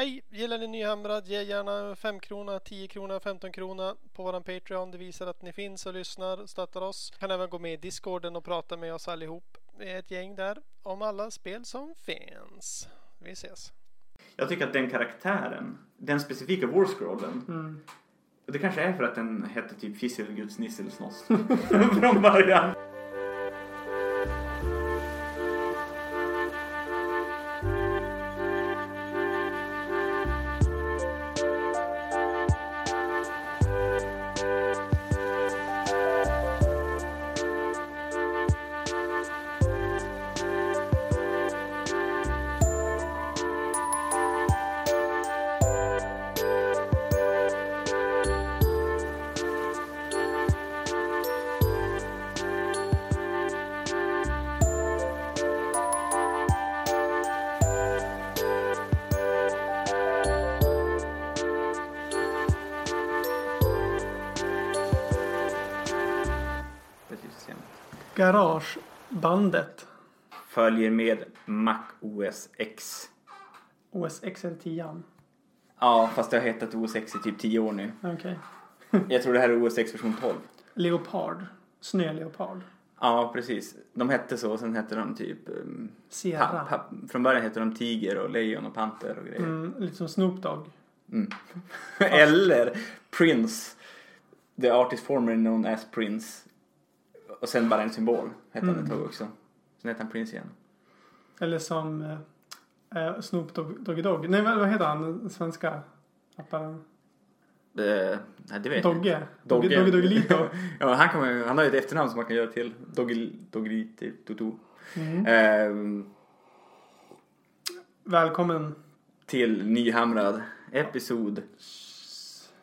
Hej! Gillar ni Nyhamrad? Ge gärna 5 krona, 10 krona, 15 krona på våran Patreon. Det visar att ni finns och lyssnar och stöttar oss. Kan även gå med i Discorden och prata med oss allihop. Vi är ett gäng där om alla spel som finns. Vi ses! Jag tycker att den karaktären, den specifika Warscrollen, Mm. det kanske är för att den hette typ Nisselsnoss från början. Garagebandet. Följer med Mac OS X. OS XL10. Ja, fast det har hetat OS X i typ 10 år nu. Okej. Jag tror det här är OS X version 12. Leopard. Snöleopard. Ja, precis. De hette så, sen hette de typ... Um, Sierra. pa, pa, från början hette de Tiger och Lejon och Panter och grejer. Mm, lite som Snoop Dogg. Mm. Eller Prince. The artist formerly known as Prince. Och sen bara en symbol hette han Mm. ett tag också. Sen hette han Prince igen. Eller som eh, eh, Snoop Dogg, Doggy Dogg. Nej, vad vad heter han? Den svenska rapparen. Eh, nej, det vet jag inte. Dogge. Dogge. Dogge. Dogge Doggelito. Ja, han, kommer, han har ju ett efternamn som man kan göra till. Doggy, Doggelite Tutu. Mm. Eh, Välkommen till Nyhamrad. Episod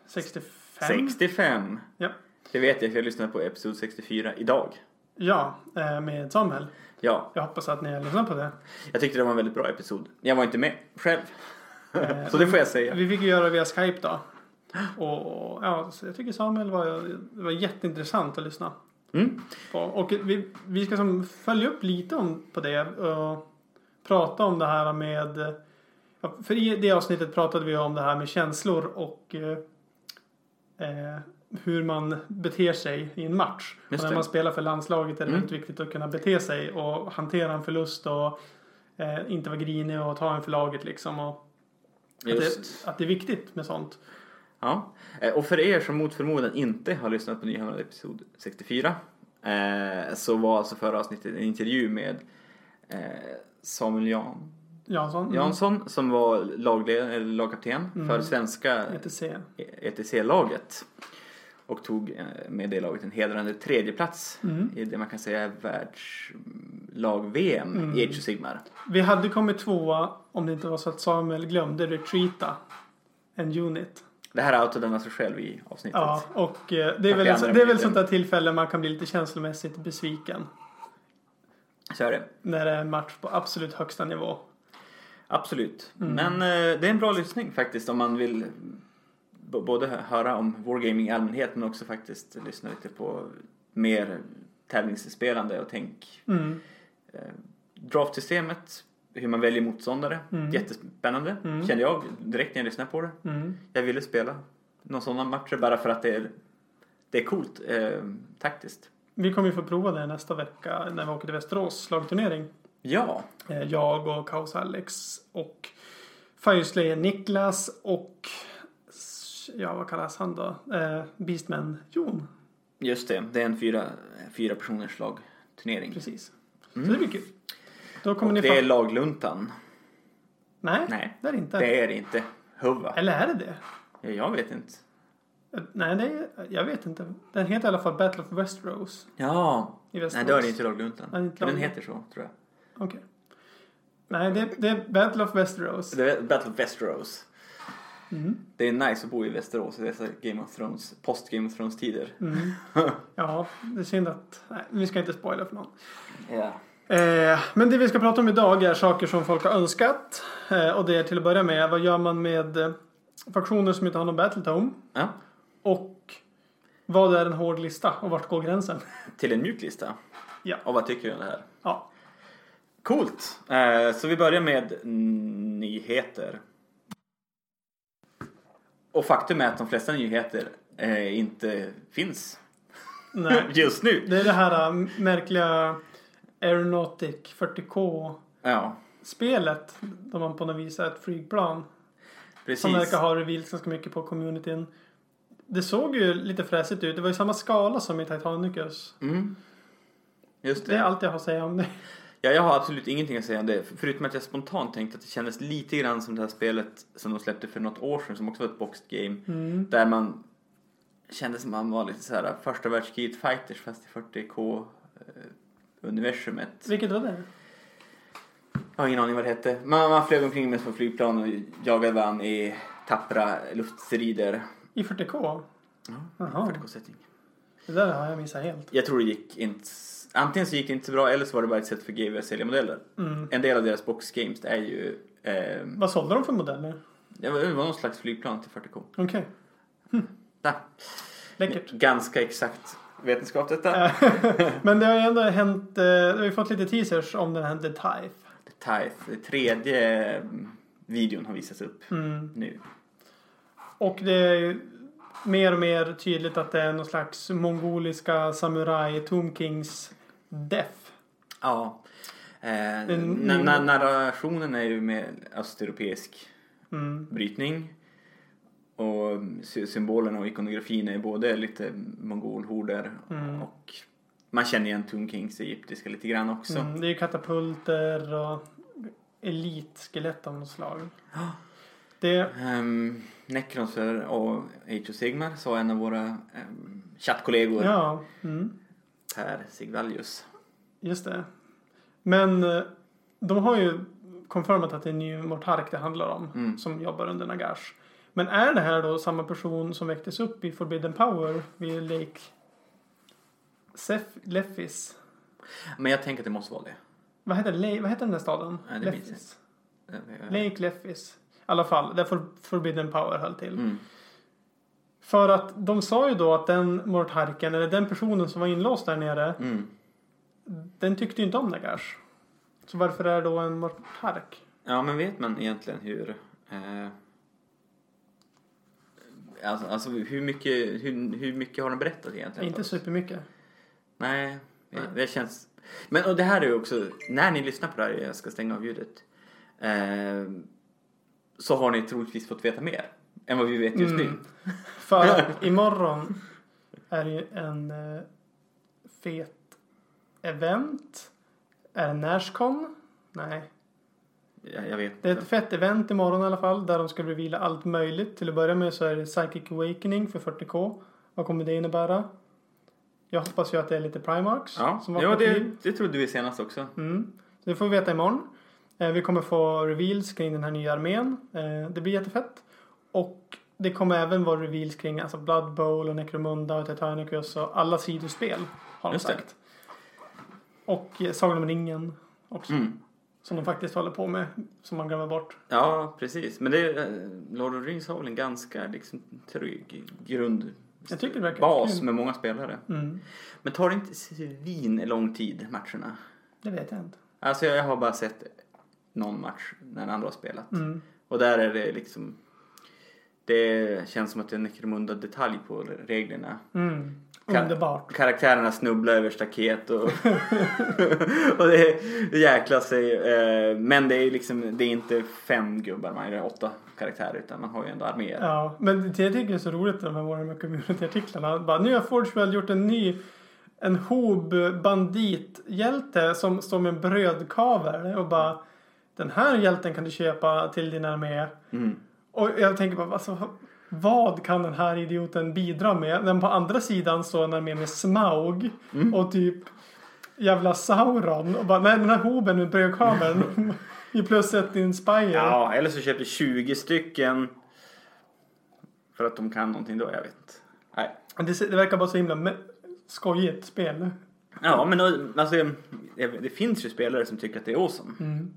65. 65. Ja. Det vet jag för jag lyssnade på episod 64 idag. Ja, eh, med Samuel. Ja, Jag hoppas att ni har lyssnat på det. jag tyckte det var en väldigt bra episod. Jag var inte med själv. Eh, Så det får jag säga. Vi fick ju göra via Skype då. Och ja, jag tycker Samuel var, var jätteintressant att lyssna Mm. på. Och vi, vi ska som följa upp lite om, på det och prata om det här med för i det avsnittet pratade vi om det här med känslor och eh, hur man beter sig i en match. Och när det. man spelar för landslaget är det Mm. väldigt viktigt att kunna bete sig och hantera en förlust och eh, inte vara grinig och ta en för laget liksom. Och att det, att det är viktigt med sånt. Ja. Eh, Och för er som mot förmodan inte har lyssnat på Nyhamrad episod 64 eh, så var alltså förra avsnittet en intervju med eh, Samuel Jan Jansson. Mm. Jansson som var lagled- eller lagkapten Mm. för svenska ETC. ETC-laget och tog eh, med det laget en hedrande tredjeplats Mm. i det man kan säga är världslag-VM Mm. i Age of Sigmar. Vi hade kommit tvåa om det inte var så att Samuel glömde retreata en unit. Det här outade han sig själv i avsnittet. Ja, och eh, det är väl, det är väl sånt där tillfälle man kan bli lite känslomässigt besviken. Så är det. När det är en match på absolut högsta nivå. Absolut. Mm. Men eh, det är en bra lyssning faktiskt om man vill b- både hö- höra om wargaming i allmänhet men också faktiskt lyssna lite på mer tävlingsspelande och tänk. Mm. Eh, draftsystemet, hur man väljer motståndare. Mm. Jättespännande Mm. kände jag direkt när jag lyssnade på det. Mm. Jag ville spela någon sådana matcher bara för att det är, det är coolt eh, taktiskt. Vi kommer ju få prova det nästa vecka när vi åker till Västerås slagturnering. Ja, Eh, Jag och Kaos Alex och Fireslayer Niklas och ja, vad kallas han då? Eh, Beastman Jon. just det. Det är en fyra, fyra personers lagturnering. Precis. Mm. Så det blir kul. Då kommer Och ni det är få... lagluntan. Nej, Nej, det är det inte. det är det inte. Huva. Eller är det det? Ja, Jag vet inte. Eh, Nej, det är, jag vet inte. Den heter i alla fall Battle of Westeros. Ja, I Västerås. nej då är det inte lagluntan. Nej, inte Men den Lagluntan. heter så, tror jag. Okej. Nej, det, det är Battle of Westeros. Det är Battle of Westeros. Mm. Det är nice att bo i Västerås i dessa Game of Thrones, post Game of Thrones tider. Mm. Ja, det är synd att... Nej, vi ska inte spoila för någon. Ja. Eh, men det vi ska prata om idag är saker som folk har önskat. Eh, och det är till att börja med, vad gör man med eh, faktioner som inte har någon Battletome? ja. Och vad är en hård lista och vart går gränsen? Till en mjuk lista. Ja. Och vad tycker du om det här? Ja, Coolt! Eh, så vi börjar med nyheter. Och faktum är att de flesta nyheter eh, inte finns Nej. just nu. Det är det här äh, märkliga Aeronautic 40K Ja, spelet. Där man på något vis är ett flygplan. precis. Som verkar ha revealats ganska mycket på communityn. Det såg ju lite fräsigt ut. Det var ju samma skala som i Titanicus. Mm. Just det. Det är allt jag har att säga om det. Ja, jag har absolut ingenting att säga om det. Förutom att jag spontant tänkte att det kändes lite grann som det här spelet som de släppte för något år sedan som också var ett boxed game. Mm. Där man kände som man var lite så här första världskriget fighters fast i 40k eh, universumet. Vilket var det? Jag har ingen aning vad det hette. Man, man flög omkring med små flygplan och jagade varandra i tappra luftstrider. I 40K? Ja, Jaha. 40k-setting. Det där har jag missat helt. Jag tror det gick inte... Antingen så gick det inte så bra eller så var det bara ett sätt för GW att sälja modeller. Mm. En del av deras box games det är ju... Eh, Vad sålde de för modeller? det var, det var någon slags flygplan till 40k. Okej. Där. Läckert. Ganska exakt vetenskap detta. Men det har ju ändå hänt, eh, vi har ju fått lite teasers om den här The Tithe. The Tithe, det tredje eh, videon har visats upp Mm. nu. Och det är ju mer och mer tydligt att det är någon slags mongoliska samuraj, Tomb Death. Ja. Eh, En- na- na- narrationen är ju med östeuropeisk Mm. brytning. Och sy- symbolerna och ikonografin är både lite mongolhorder Mm. och man känner igen Tomb Kings egyptiska lite grann också. Mm. Det är ju katapulter och elitskelett av något slag. Det, Um, Necronser och Age of Sigmar sa en av våra um, chattkollegor ja, mm, Per Sigvallius. just det. Men eh, de har ju konfirmat att det är ny Mortark det handlar om. Mm. Som jobbar under Nagash. Men är det här då samma person som väcktes upp i Forbidden Power vid Lake Sef- Leffis? Men jag tänker att det måste vara det. Vad heter, Le- vad heter den där staden? Nej, Leffis. Lake Leffis. I alla fall, där For- Forbidden Power höll till. Mm. För att de sa ju då att den Mortarken, eller den personen som var inlåst där nere, Mm. den tyckte ju inte om Nagash. Så varför är det då en Mortark? Ja, men vet man egentligen hur... Eh, alltså, alltså hur mycket, hur, hur mycket har de berättat egentligen? Inte supermycket. Nej, det, Nej. det känns... Men och det här är ju också, när ni lyssnar på det här, jag ska stänga av ljudet. Eh, så har ni troligtvis fått veta mer än vad vi vet just nu. Mm. För imorgon är det ju en eh, fet event. Är det Nashcon? Nej. Jag, jag vet Det är ett fett event imorgon i alla fall. Där de ska revila allt möjligt. Till att börja med så är det Psychic Awakening för 40K. Vad kommer det innebära? Jag hoppas ju att det är lite Primarks. Ja, som var ja det, det trodde vi senast också. Mm. Så det får vi veta imorgon. Eh, vi kommer få reveals kring den här nya armén. Eh, det blir jättefett. Och det kommer även vara reveals kring alltså Blood Bowl och Necromunda och Titanicus och alla sidospel. Har de sagt. Och eh, Sagan om ringen också. Mm. Som de faktiskt håller på med. Som man glömmer bort. Ja, precis. Men det, eh, Lord of the Rings har väl en ganska liksom, trygg grund... Jag tycker det verkar bas med många spelare. Mm. Men tar det inte svin lång tid, matcherna? Det vet jag inte. Alltså jag har bara sett någon match när andra har spelat. Mm. Och där är det liksom... Det känns som att det är en Necromunda detalj på reglerna. Mm. Underbart. Karaktärerna snubblar över staket och, och det, det jäklar sig. Eh, men det är liksom, det är inte fem gubbar, man är åtta karaktärer utan man har ju ändå arméer. Ja, men det jag tycker är så roligt de här Warhammer Community-artiklarna. Bara, nu har Forgewell gjort en ny en hob bandithjälte som står med en brödkavel och bara den här hjälten kan du köpa till din armé. Mm. Och jag tänker bara alltså, vad kan den här idioten bidra med? Men på andra sidan står en armé med Smaug och typ jävla Sauron och bara nej den här hoben med brödkaveln i plus ett Inspire. Ja, eller så köper 20 stycken för att de kan någonting då, jag vet inte. Nej. Det, det verkar bara så himla skojigt spel. Ja, men alltså, det, det finns ju spelare som tycker att det är awesome. Mm.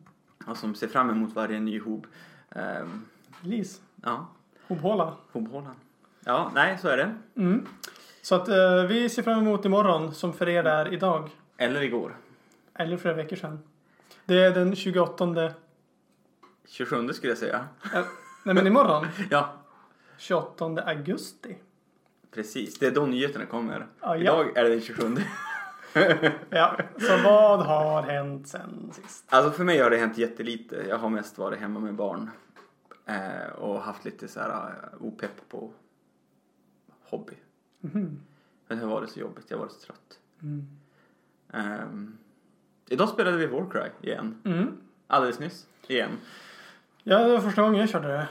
Och som ser fram emot varje ny hob. Ehm, Lis. ja, Hobhåla. hobhålan. Ja, nej, så är det. Mm. Så att eh, vi ser fram emot imorgon som för er är idag. Eller igår. Eller flera veckor sedan. Det är den 28. 27 skulle jag säga. Eh, nej men imorgon. Ja, 28 augusti. Precis, det är då nyheterna kommer. Ja, ja. Idag är det den 27. Ja, så vad har hänt sen sist? Alltså för mig har det hänt jättelite. Jag har mest varit hemma med barn. Eh, och haft lite så här eh, opepp på hobby. Mhm. Men det har varit så jobbigt, jag varit så trött. Mm. Ehm, idag spelade vi Warcry igen. Mm. Alldeles nyss. Igen. Ja, det var första gången jag körde det.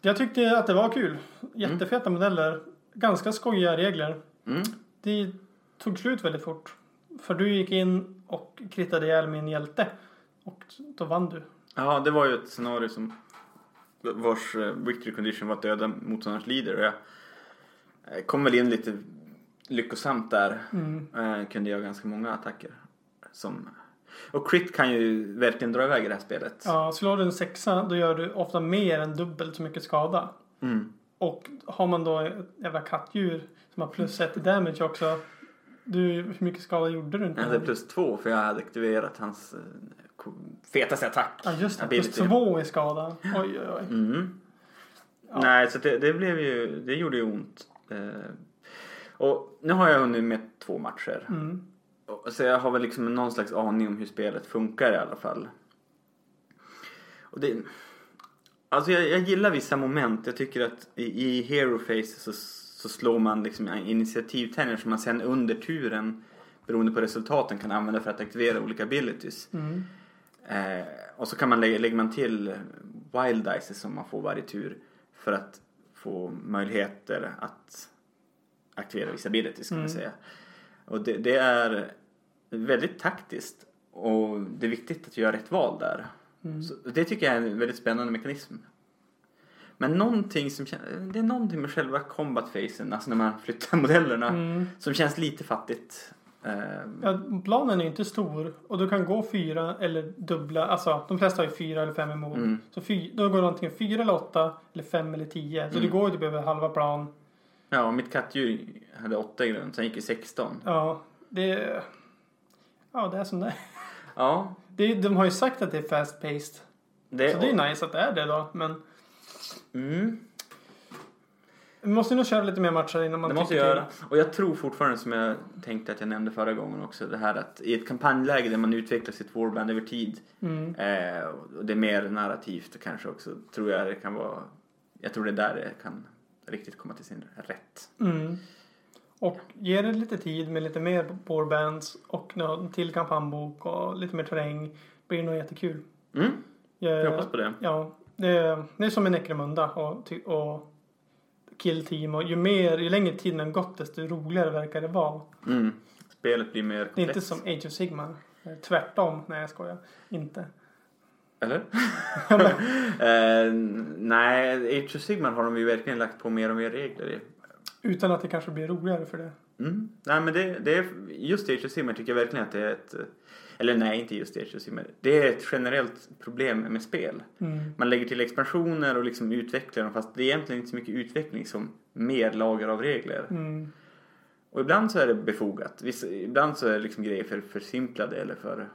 Jag tyckte att det var kul. Jättefeta modeller. Ganska skojiga regler. Mm. Det tog slut väldigt fort. För du gick in och krittade ihjäl min hjälte. Och då vann du. Ja, det var ju ett scenario som vars eh, victory condition var att döda motståndarens leader. Och jag eh, kom väl in lite lyckosamt där. Mm. Eh, kunde göra ganska många attacker. Som... Och crit kan ju verkligen dra iväg i det här spelet. Ja, slår du en sexa då gör du ofta mer än dubbelt så mycket skada. Mm. Och har man då ett jävla kattdjur som har plus ett i damage också. Du, hur mycket skada gjorde du inte? Jag hade plus två för jag hade aktiverat hans fetaste attack. Ja just det, plus två i skada. Oj oj oj. Mm. Ja. Nej, så det, det blev ju, det gjorde ju ont. Eh, och nu har jag hunnit med två matcher. Mm. Så jag har väl liksom någon slags aning om hur spelet funkar i alla fall. Och det, alltså jag, jag gillar vissa moment. Jag tycker att i, i Hero Face så, så slår man liksom initiativtärningar som man sen under turen beroende på resultaten kan använda för att aktivera olika abilities. Mm. Eh, och så kan man lägga, lägger man till wild dice som man får varje tur för att få möjligheter att aktivera vissa abilities kan man Mm. säga. Och det, det är väldigt taktiskt och det är viktigt att göra rätt val där. Mm. Så det tycker jag är en väldigt spännande mekanism. Men någonting som det är någonting med själva combat facen, alltså när man flyttar modellerna, Mm. som känns lite fattigt. Eh, Ja, planen är inte stor och du kan gå fyra eller dubbla. Alltså de flesta har ju fyra eller fem emot. Mm. Så fy, då går det antingen fyra eller åtta eller fem eller tio. Så Mm. det går ju typ över halva plan. Ja, och mitt kattdjur hade 8 i grund, sen gick ju 16. Ja, det... Ja, det är som det är. Ja, det. De har ju sagt att det är fast paced. det, Så det är nice att det är det då. Men mm, vi måste nog köra lite mer matcher innan man det måste göra. Och jag tror fortfarande som jag tänkte att jag nämnde förra gången också, det här att i ett kampanjläge där man utvecklar sitt warband över tid Mm. eh, och det är mer narrativt kanske också, tror jag det kan vara, jag tror det är där det kan riktigt komma till sin rätt. Mm. Och ge det lite tid med lite mer warbands och nå- till kampanjbok och lite mer terräng. Blir nog jättekul. Mm, Jag, jag hoppas på det. Ja, det är, det är som en Necromunda och, och Kill Team och ju mer, ju längre tiden har gått desto roligare verkar det vara. Mm, spelet blir mer Det är komplext. inte som Age of Sigmar. Tvärtom. Nej jag skojar. Inte. Eller? eh, nej, Age of Sigmar har de ju verkligen lagt på mer och mer regler i. Utan att det kanske blir roligare för det. Mm. Nej men det, det är, just of Sigmar tycker jag verkligen att det är ett, eller nej inte just of Sigmar, det är ett generellt problem med spel. Mm. Man lägger till expansioner och liksom utvecklar dem fast det är egentligen inte så mycket utveckling som mer lager av regler. Mm. Och ibland så är det befogat, Vissa, ibland så är det liksom grejer för försimplade eller för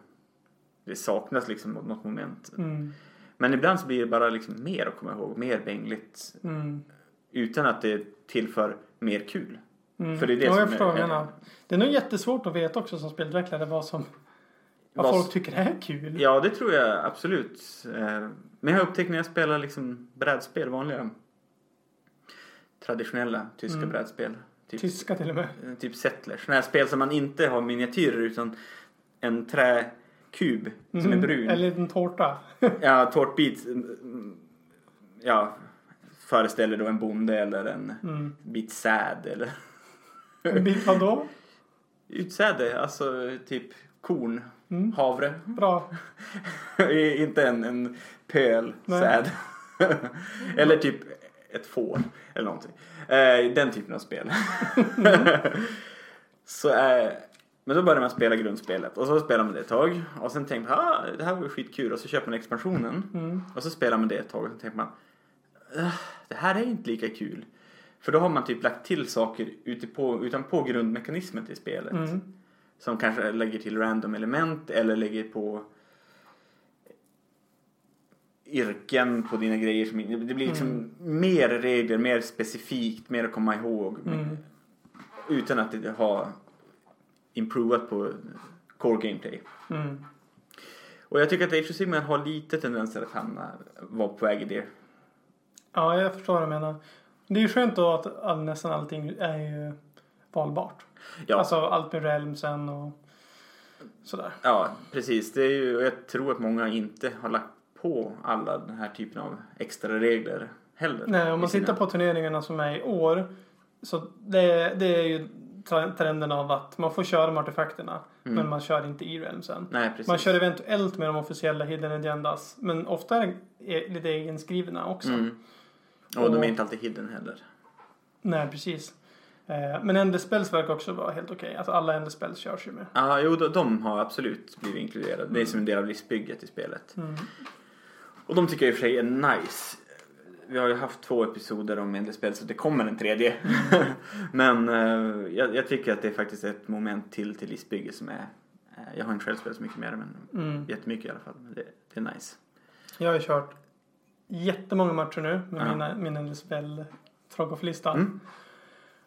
det saknas liksom något moment. Mm. Men ibland så blir det bara liksom mer att komma ihåg, mer bängligt Mm. utan att det tillför mer kul. Mm. För det är det ja, som jag förstår är- menar. Det är nog jättesvårt att veta också som spelutvecklare vad som vad Vad- folk tycker är kul. Ja, det tror jag absolut. Eh, Men jag har upptäckt när jag spelar liksom brädspel, vanliga traditionella tyska Mm. brädspel. Typ, Tyska till och med. eh, typ Settlers. Sådana här spel som man inte har miniatyrer utan en träkub som är Mm. brun. Eller en tårta. Ja, tårtbit. mm, Ja, föreställer då en bonde eller en Mm. bit säd eller En bit vad då? utsäde, alltså typ korn, Mm. havre. Bra. inte en, en pöl Nej. säd. eller typ ett får eller någonting. Eh, den typen av spel. så, eh, men då börjar man spela grundspelet och så spelar man det ett tag och sen tänker man ah, det här var ju skitkul och så köper man expansionen Mm. och så spelar man det ett tag och så tänker man "Ah, det här är inte lika kul. För då har man typ lagt till saker utanpå, utanpå grundmekanismen till spelet. Mm. Som kanske lägger till random element eller lägger på yrken på dina grejer. Som, det blir liksom Mm. mer regler, mer specifikt, mer att komma ihåg. Mm. Utan att det har improvat på core gameplay. Mm. Och jag tycker att Age of Sigmar har lite tendenser att hamna, vara på väg i det. Ja, jag förstår vad du menar. Det är ju skönt då att all, nästan allting är ju valbart. Ja. Alltså allt med realmsen och sådär. Ja, precis. Det är ju, och jag tror att många inte har lagt på alla den här typen av extra regler heller. Nej, om man sina- tittar på turneringarna som är i år. Så det, det är ju trenden av att man får köra med artefakterna. Mm. Men man kör inte i realmsen. Nej, precis. Man kör eventuellt med de officiella hidden agendas. Men ofta är är lite egenskrivna också. Mm. Och de är inte alltid hidden heller. Nej, precis. Eh, men Ender Spells verkar också vara helt okej. Alltså alla Ender Spells körs ju med. Ja, jo, de, har absolut blivit inkluderade. Det är som en del av listbygget i spelet. Mm. Och de tycker jag i och för sig är nice. Vi har ju haft två episoder om Enderspel så det kommer en tredje. Men eh, jag, jag tycker att det är faktiskt ett moment till till listbygge som är... eh, jag har inte själv spelat så mycket med det men Mm. jättemycket i alla fall. Men det, det är nice. Jag har ju kört jättemånga matcher nu med Ja. mina, min Ender Spell Troggoff-lista. Mm.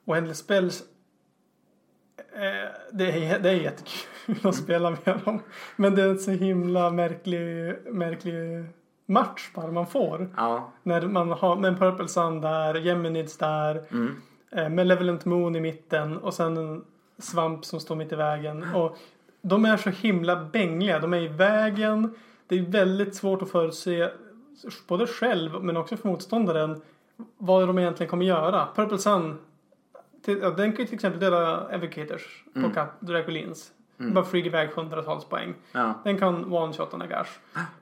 Och Ender Spells eh, det, är, det är jättekul att spela med dem. Men det är en så himla märklig, märklig match bara man får. Ja. När man har med en Purple Sun där, Geminids där, Mm. eh, Malevolent Moon i mitten och sen en svamp som står mitt i vägen. Och de är så himla bängliga. De är i vägen. Det är väldigt svårt att förutse både själv men också för motståndaren vad de egentligen kommer göra. Purple Sun till, ja, den kan ju till exempel döda Evocators på Mm. Kat Dracolins. Mm. Bara flyger iväg hundratals poäng. Ja. Den kan one-shotta Nagash.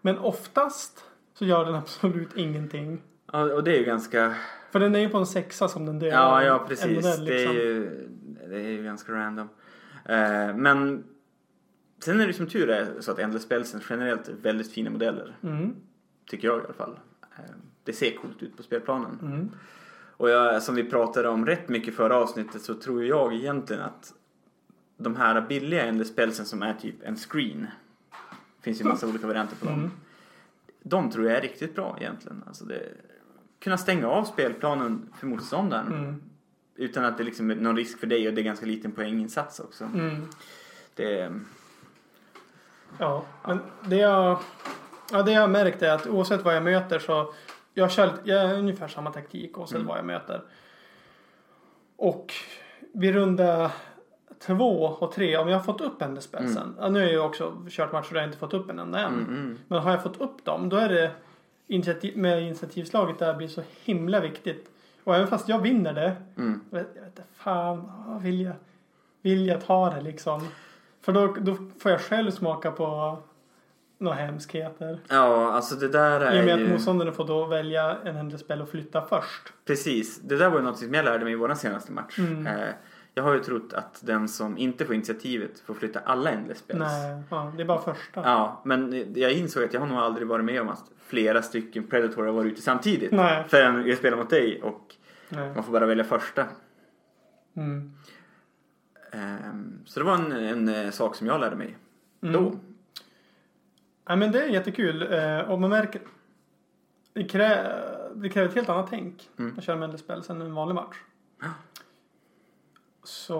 Men oftast så gör den absolut ingenting. ja, och det är ju ganska... För den är ju på en sexa som den dödar. Ja, ja precis. modell, Det är liksom. ju, det är ju ganska random. Eh, men sen är det som tur är så att Endless Spelsen generellt är väldigt fina modeller. Mm, Tycker jag i alla fall. Eh, det ser coolt ut på spelplanen. mm. Och jag, som vi pratade om rätt mycket förra avsnittet så tror jag egentligen att de här billiga Endless Spelsen som är typ en screen. finns ju massa olika varianter på dem. Mm. De tror jag är riktigt bra egentligen. Alltså det, kunna stänga av spelplanen för motståndaren. Mm. Utan att det liksom är någon risk för dig och det är ganska liten poänginsats också. Mm. Det, Ja, men det jag, ja, det jag har märkt är att oavsett vad jag möter så jag kör, jag ungefär samma taktik oavsett Mm. vad jag möter. Och vid runda två och tre, om jag har fått upp en spelsen. Ja, nu har jag också kört matcher där jag inte fått upp en enda än. mm, mm. Men har jag fått upp dem, då är det initiativ, med initiativslaget där blir så himla viktigt. Och även fast jag vinner det, Mm. jag vet, jag vet inte, fan, vill jag, vill jag ta det liksom? För då, då får jag själv smaka på några hemskheter. Ja, alltså det där I och med är att ju... motståndaren får då välja en händelsespel och flytta först. Precis, det där var ju något som jag lärde mig i vår senaste match. Mm. Eh, jag har ju trott att den som inte får initiativet får flytta alla endless spells. Nej, ja, det är bara första. Ja, men jag insåg att jag har nog aldrig varit med om att flera stycken Predator har varit ute samtidigt. Nej. Förrän jag spelar mot dig och Nej. man får bara välja första. Mm. Ehm, så det var en, en eh, sak som jag lärde mig Mm. då. Ja, men det är jättekul. Eh, och man märker det, krä, det kräver ett helt annat tänk Mm. att köra Mendelspel än en vanlig match. Så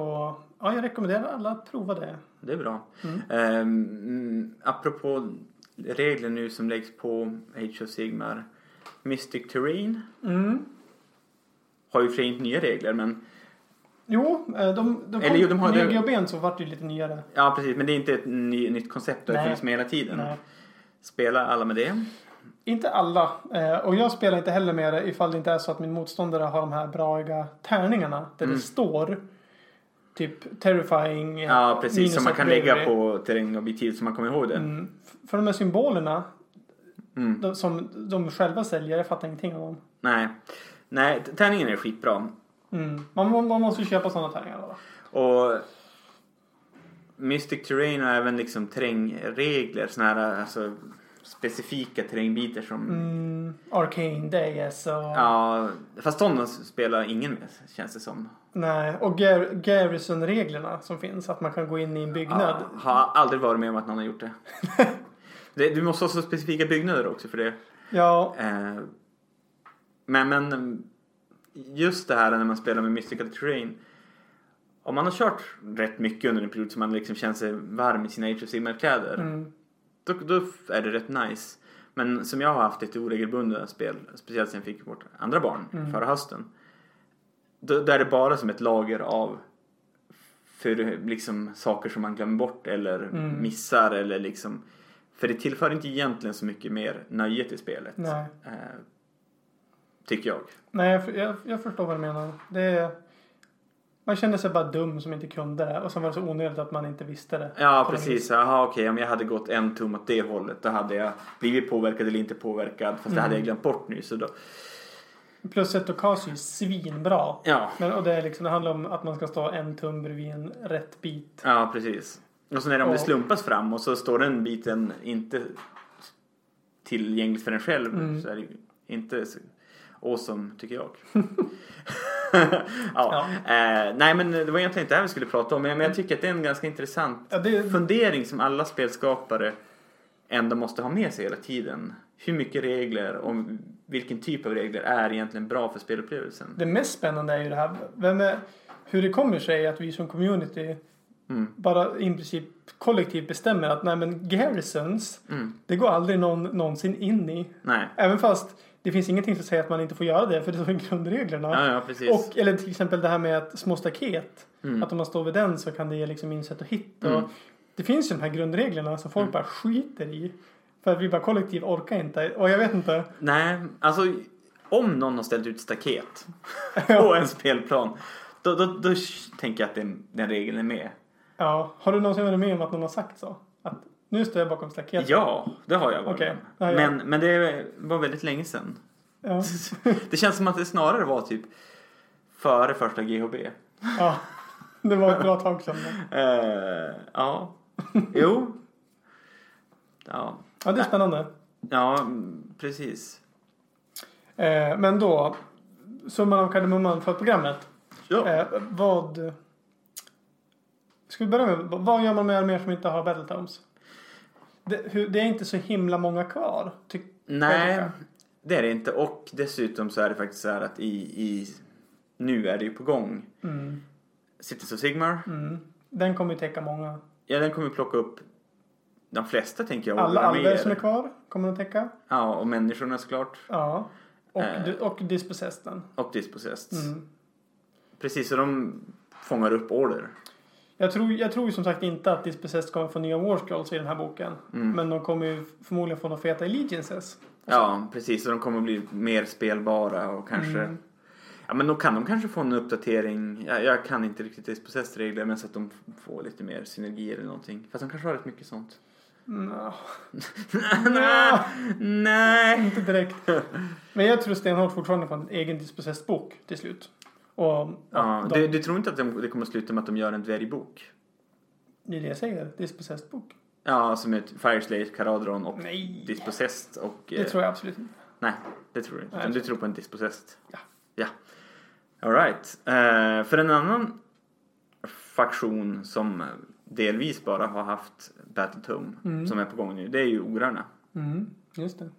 ja, jag rekommenderar alla att prova det. Det är bra. Mm. Ehm, mm, apropå regler nu som läggs på Age of Sigmar. Mystic Terrain Mm. har ju för nya regler men Jo, eh, de, de Eller jo, de har- med GHBn så vart det ju lite nyare. ja precis men det är inte ett ny, nytt koncept. Det har funnits med hela tiden. Nej. Spelar alla med det? Inte alla. Eh, och jag spelar inte heller med det ifall det inte är så att min motståndare har de här braiga tärningarna. Där Mm. det står typ terrifying. Ja precis, som man kan lägga på terrängobjektiv så man kommer ihåg det. Mm. För de här symbolerna Mm. de, som de själva säljer, jag fattar ingenting av dem. Nej. Nej, tärningen är skitbra. Mm. Man, man måste ju köpa sådana tärningar då. Och Mystic Terrain och även liksom terrängregler, såna här alltså, specifika terrängbitar som Mm. Arcane Days och... Ja, fast sådana spelar ingen med känns det som. Nej, och gar Garrison-reglerna som finns. Att man kan gå in i en byggnad. Ja, har aldrig varit med om att någon har gjort det. det du måste ha så specifika byggnader också för det. Ja, Eh, men, men just det här när man spelar med Mystical Terrain. Om man har kört rätt mycket under en period så man liksom känner sig varm i sina Age of Sigmar-kläder. mm, Då, då är det rätt nice. Men som jag har haft ett oregelbundna spel, speciellt sen jag fick vårt andra barn Mm. förra hösten. Då, då är det bara som ett lager av för liksom saker som man glömmer bort eller Mm. missar eller liksom för det tillför inte egentligen så mycket mer nöje till spelet. Eh, tycker jag. Nej, jag, jag, jag förstår vad du menar. Det man kände sig bara dum som inte kunde det. Och sen var det så onödigt att man inte visste det. Ja precis, jaha okej om jag hade gått en tum åt det hållet då hade jag blivit påverkad eller inte påverkad fast det hade Mm. jag glömt bort nu så då. Plus att Okasi är svinbra. Ja, Men, och det, är liksom, det handlar om att man ska stå en tum bredvid en rätt bit. ja precis. Och sen är det om det slumpas fram och så står den biten inte tillgängligt för en själv Mm. så är det inte awesome tycker jag. ja. Ja. Eh, nej men det var egentligen inte det här vi skulle prata om men jag tycker att det är en ganska intressant Ja, det, fundering som alla spelskapare ändå måste ha med sig hela tiden. Hur mycket regler och vilken typ av regler är egentligen bra för spelupplevelsen? det mest spännande är ju det här. Vem är, hur det kommer sig att vi som community Mm. bara i princip kollektivt bestämmer att nej men Garrisons, Mm. det går aldrig någon någonsin in i. Nej. Även fast det finns ingenting som säger att man inte får göra det för det står i grundreglerna. Ja, ja. Och, eller till exempel det här med att små staket. Mm. Att om man står vid den så kan det ge liksom insätt och hit. Mm. Det finns ju de här grundreglerna som folk bara skiter i. För att vi bara kollektivt orkar inte. Och jag vet inte. Nej, alltså om någon har ställt ut staket på en spelplan då, då, då tänker jag att den, den regeln är med. Ja, har du någonsin varit med om att någon har sagt så? Nu står jag bakom staketet. Ja, det har jag varit med. Ja, ja. Men, men det var väldigt länge sedan. Ja. Det känns som att det snarare var typ före första GHB. ja. Det var ett bra tag sedan. Eh, ja, jo. Ja, Ja, det är spännande. ja precis. Eh, men då, summan av kardemumman för programmet. Ja. Eh, vad... Ska vi börja med, vad gör man med arméer som inte har Battletomes? Det, det är inte så himla många kvar. Nej, det är det inte. Och dessutom så är det faktiskt så här att i, i nu är det ju på gång. mm, Cities of Sigmar. mm. Den kommer ju täcka många. Ja, den kommer plocka upp de flesta tänker jag. Alla alver som är kvar kommer att täcka. Ja, och människorna såklart. Ja. Och, Eh. och Dispossessed. Mm. Precis, så de fångar upp order. Jag tror, jag tror ju som sagt inte att Dispossessed kommer få nya War Scrolls i den här boken. Mm. Men de kommer ju förmodligen få några feta Allegiances. Ja, precis. Så de kommer bli mer spelbara och kanske... Mm. Ja, men då kan de kanske få en uppdatering. Jag, jag kan inte riktigt Dispossessed regler men så att de får lite mer synergier eller någonting. Fast de kanske har rätt mycket sånt. Nå, Nej, nej. inte direkt. Men jag tror stenhårt fortfarande på en egen Dispossessed-bok till slut. Och Ja, de, du, du tror inte att de, det kommer sluta med att de gör en dvärgbok? det är det jag säger. Dispossessed-bok. Ja, som ett Fireslave, Caradron och Nej. Dispossessed och... Det eh, tror jag absolut inte. Nej, det tror du inte. Utan du tror på en Dispossessed? Ja. Ja. Alright. Uh, för en annan faktion som delvis bara har haft Battletome Mm. som är på gång nu, det är ju ograrna. Mm, just det.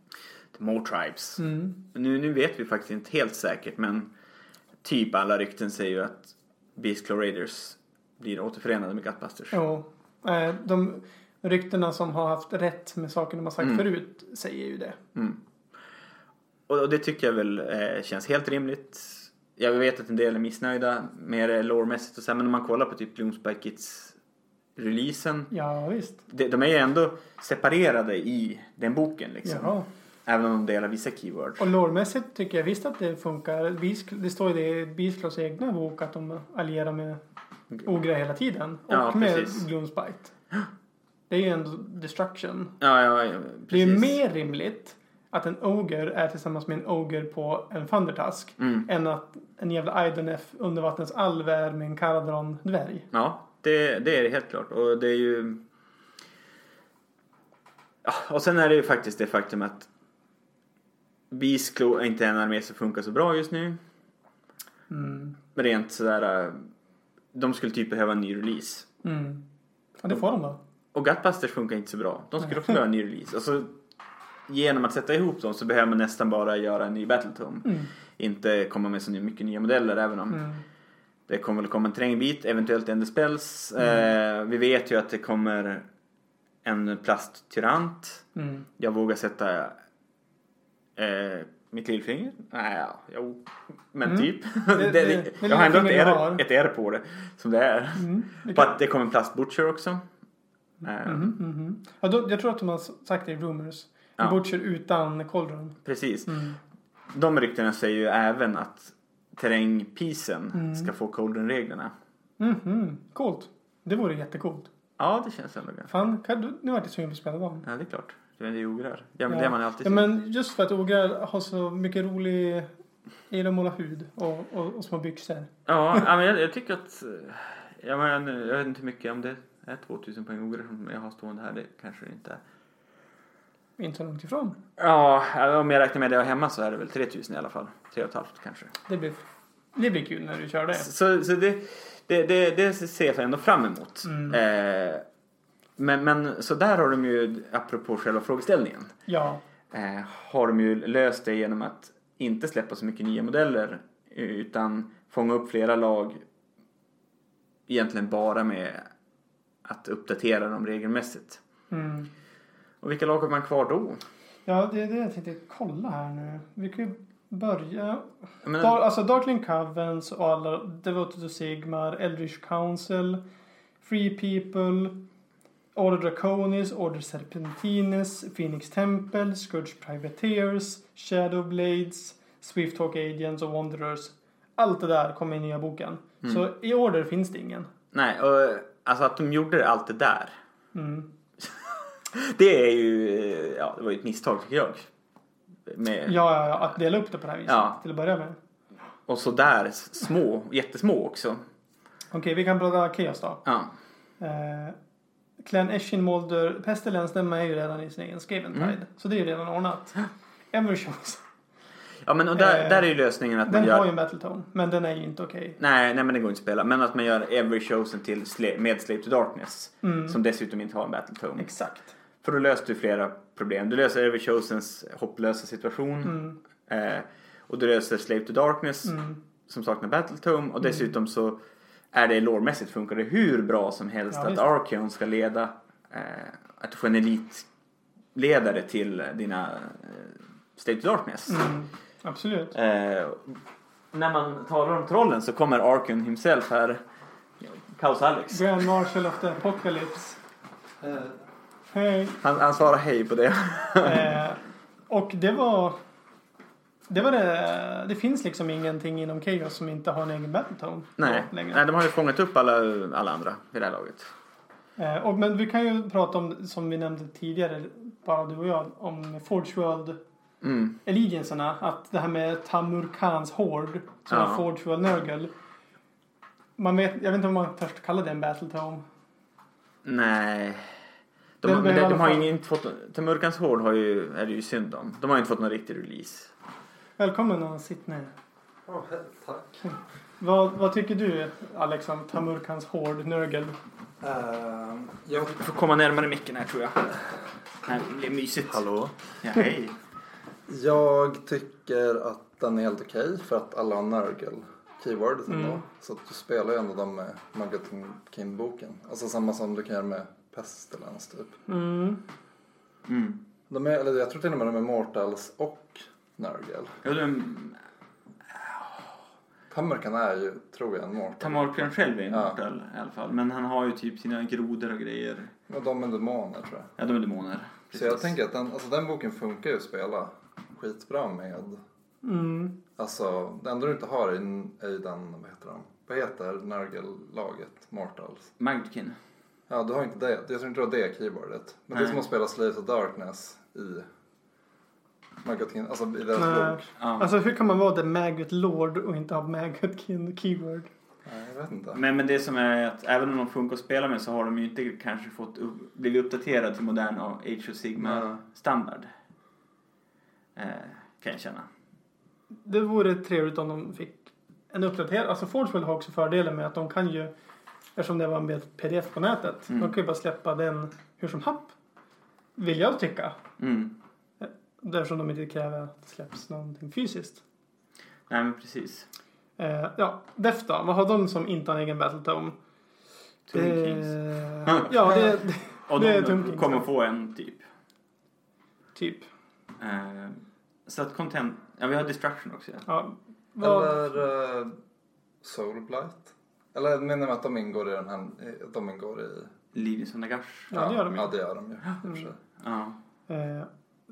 The More Tribes. Mm. Nu, nu vet vi faktiskt inte helt säkert men typ alla rykten säger ju att Beastclaw Raiders blir återförenade med Gutbusters. Jo. Eh, De ryktena som har haft rätt med saker de har sagt Mm. förut säger ju det. Mm. Och, det tycker jag väl eh, känns helt rimligt. Jag vet att en del är missnöjda med det lore-mässigt och så här, men om man kollar på typ Bloomspike Kids releasen. Ja, visst. De, de är ju ändå separerade i den boken liksom. Jaha. Även om de delar vissa keywords. Och lårmässigt tycker jag visst att det funkar. Beast, det står ju det i Beastclaws egna bok att de allierar med Ogra hela tiden. Och Ja, med precis. Gloomspite. Det är ju ändå destruction. Ja, ja, ja Det är ju precis. mer rimligt att en Ogre är tillsammans med en Ogre på en Thundertusk Mm. än att en jävla Idenef undervattensalv är med en Caradron dvärg. Ja, det, det är det helt klart. Och det är ju... Ja, och sen är det ju faktiskt det faktum att Beastclaw är inte en armé som funkar så bra just nu. Mm. Rent sådär... äh, De skulle typ behöva en ny release. Mm. Ja, det får de då. Och Gutbusters funkar inte så bra. De skulle också behöva en ny release. Alltså, genom att sätta ihop dem så behöver man nästan bara göra en ny Battletome. Mm. Inte komma med så mycket nya modeller även om Mm. det kommer väl komma en terrängbit, eventuellt Ender Spells. Eh, vi vet ju att det kommer en plasttyrant. Mm. Jag vågar sätta eh, mitt lillfinger? Nej, ja, jo. Men Mm. typ. Det- det, jag har ändå ett R, har. ett R på det. Som det är. Mm. Det På att det kommer en plastbutcher också. Eh, Mhm, mhm. Ja, då, jag tror att de har sagt det i Rumors. Ja. Butcher utan Cauldron. Precis. Mm. De ryktena säger ju även att terrängpisen Mm. ska få Colden-reglerna. Mhm. Coolt. Det vore jättecoolt. Ja, det känns ändå ganska... Fan, kan du, nu vart jag sugen på att spela dem. Ja, det är klart. Det är ogräs. Ja, men Ja. det man alltid Ja, men just för att ograr har så mycket rolig... Gillar att måla hud och, och, och små byxor. Ja, men jag, jag tycker att... eh, Ja, men, jag vet inte hur mycket, om det är 2000 poäng ogräs som jag har stående här, det kanske det inte är. Inte så långt ifrån. Ja, om jag räknar med det jag har hemma så är det väl 3000 i alla fall. 3,5 kanske. Det blir, det blir kul när du kör det. Så, så det, det, det, det ser jag ändå fram emot. Mm. Eh, men, men så där har de ju, apropå själva frågeställningen, Ja. eh, har de ju löst det genom att inte släppa så mycket nya modeller utan fånga upp flera lag egentligen bara med att uppdatera dem regelmässigt. Mm. Och vilka lag har man kvar då? Ja, det är det jag tänkte kolla här nu. Vi kan ju börja. Menar, Dar, alltså Darkling Covens och alla Devoted to Sigmar, Eldritch Council, Free People, Order Draconis, Order Serpentines, Phoenix Temple, Scourge Privateers, Shadow Blades, Swift Hawk Agents och Wanderers. Allt det där kommer i nya boken. Mm. Så i order finns det ingen. Nej, och, alltså att de gjorde allt det där. Mm. Det är ju, ja det var ju ett misstag tycker jag. Med, Ja, ja, ja, att dela upp det på det här viset Ja. till att börja med. Och så där små, jättesmå också. Okej, vi kan prata Chaos då. Ja. Eh, Clan Eshin Molder Pestilence, den är ju redan i sin egen Skaventide. Mm. Så det är ju redan ordnat. Evershows, Ja men och där, Eh, där är ju lösningen att man den gör... har ju en Battletone. Men den är ju inte okej. Nej, nej men det går inte att spela. Men att man gör Every Chosen till sle- med Slave to Darkness. Mm. Som dessutom inte har en Battletone. Exakt. För då löser du flera problem. Du löser Every Chosens hopplösa situation. Mm. Eh, och du löser Slave to Darkness Mm. som saknar Battletome. Och dessutom så är det lårmässigt funkar det hur bra som helst Ja, att. Archeon ska leda. Eh, att du får en elitledare till dina eh, Slave to Darkness. Mm. Absolut. Eh, när man talar om trollen så kommer Archeon himself här. Kaos Alex. Grand Marshal of the Apocalypse. Hej. Han, han svarar hej på det. Eh, och det var... Det var det. Det finns liksom ingenting inom Chaos som inte har en egen Battletone. Nej. Längre. Nej, de har ju fångat upp alla, alla andra vid det här laget. Eh, och, men vi kan ju prata om, som vi nämnde tidigare, bara du och jag, om Forge World Mm. Allegiancerna. Att det här med Tamurkans Hord, som Ja. är Forge World Nurgle. Man vet, jag vet inte om man törs kalla det en Battletome. Nej. De, de, i de alla har ju inte fått... Temurkans hård har ju, är det ju synd om. De har ju inte fått någon riktig release. Välkommen och sitt ner. Ja, tack. Vad, vad tycker du Alex om Tamurkans Hord Nurgle? Uh, jag, Du får komma närmare micken här tror jag. Det blir mysigt. hallå? Ja, hej. Jag tycker att den är helt okej för att alla har Nurgle keywordet ändå. Mm. Så att du spelar ju ändå dem med Magatin-boken. Alltså samma som du kan göra med Pestilence typ. Mm. Mm. De är, eller jag tror till och med de är Mortals och Nurgle. Ja, de, Tamurkan är ju, tror jag, en Mortal. Tamarkran själv är en Ja. mortal i alla fall. Men han har ju typ sina grodor och grejer. Och de är demoner tror jag. Ja, de är demoner. Så jag Precis. tänker att den, alltså den boken funkar ju att spela skitbra med. Mm. Alltså det enda du inte har är, ju den, vad heter de? Vad heter Nurgle-laget? Mortals? Magdkin. Ja, du har inte det. Jag tror inte du har det keyboardet. Men det är Nej. som att spela Slaves of Darkness i Magatin, alltså i deras Nej. bok. Ja. Alltså hur kan man vara The Maggot Lord och inte ha Maggot Kin Keyword? Nej, jag vet inte. Men, men det som är att även om de funkar att spela med så har de ju inte kanske fått upp, blivit uppdaterade till modern Age of Sigma Nej. standard. Eh, kan jag känna. Det vore trevligt om de fick en uppdatering. Alltså Forgeworld har också fördelen med att de kan ju, eftersom det var med pdf på nätet, Mm. de kan ju bara släppa den hur som happ. Vill jag tycka. Mm. Därför de inte kräver att det släpps någonting fysiskt. Nej men precis. Eh, ja, Def då? Vad har de som inte har en egen Battletome? Tomb Eh, Kings. ja, det, Och det är de Tomb Kings, kommer få en typ. typ. Eh, så att content... Ja vi har Destruction också ja. Ja, vad, Eller uh, Soulblight. Eller menar att de ingår i den här, i- de ingår i... Livs och Nagash. Ja, det gör de ju. Ja, det gör de ju. sig. Ja. eh,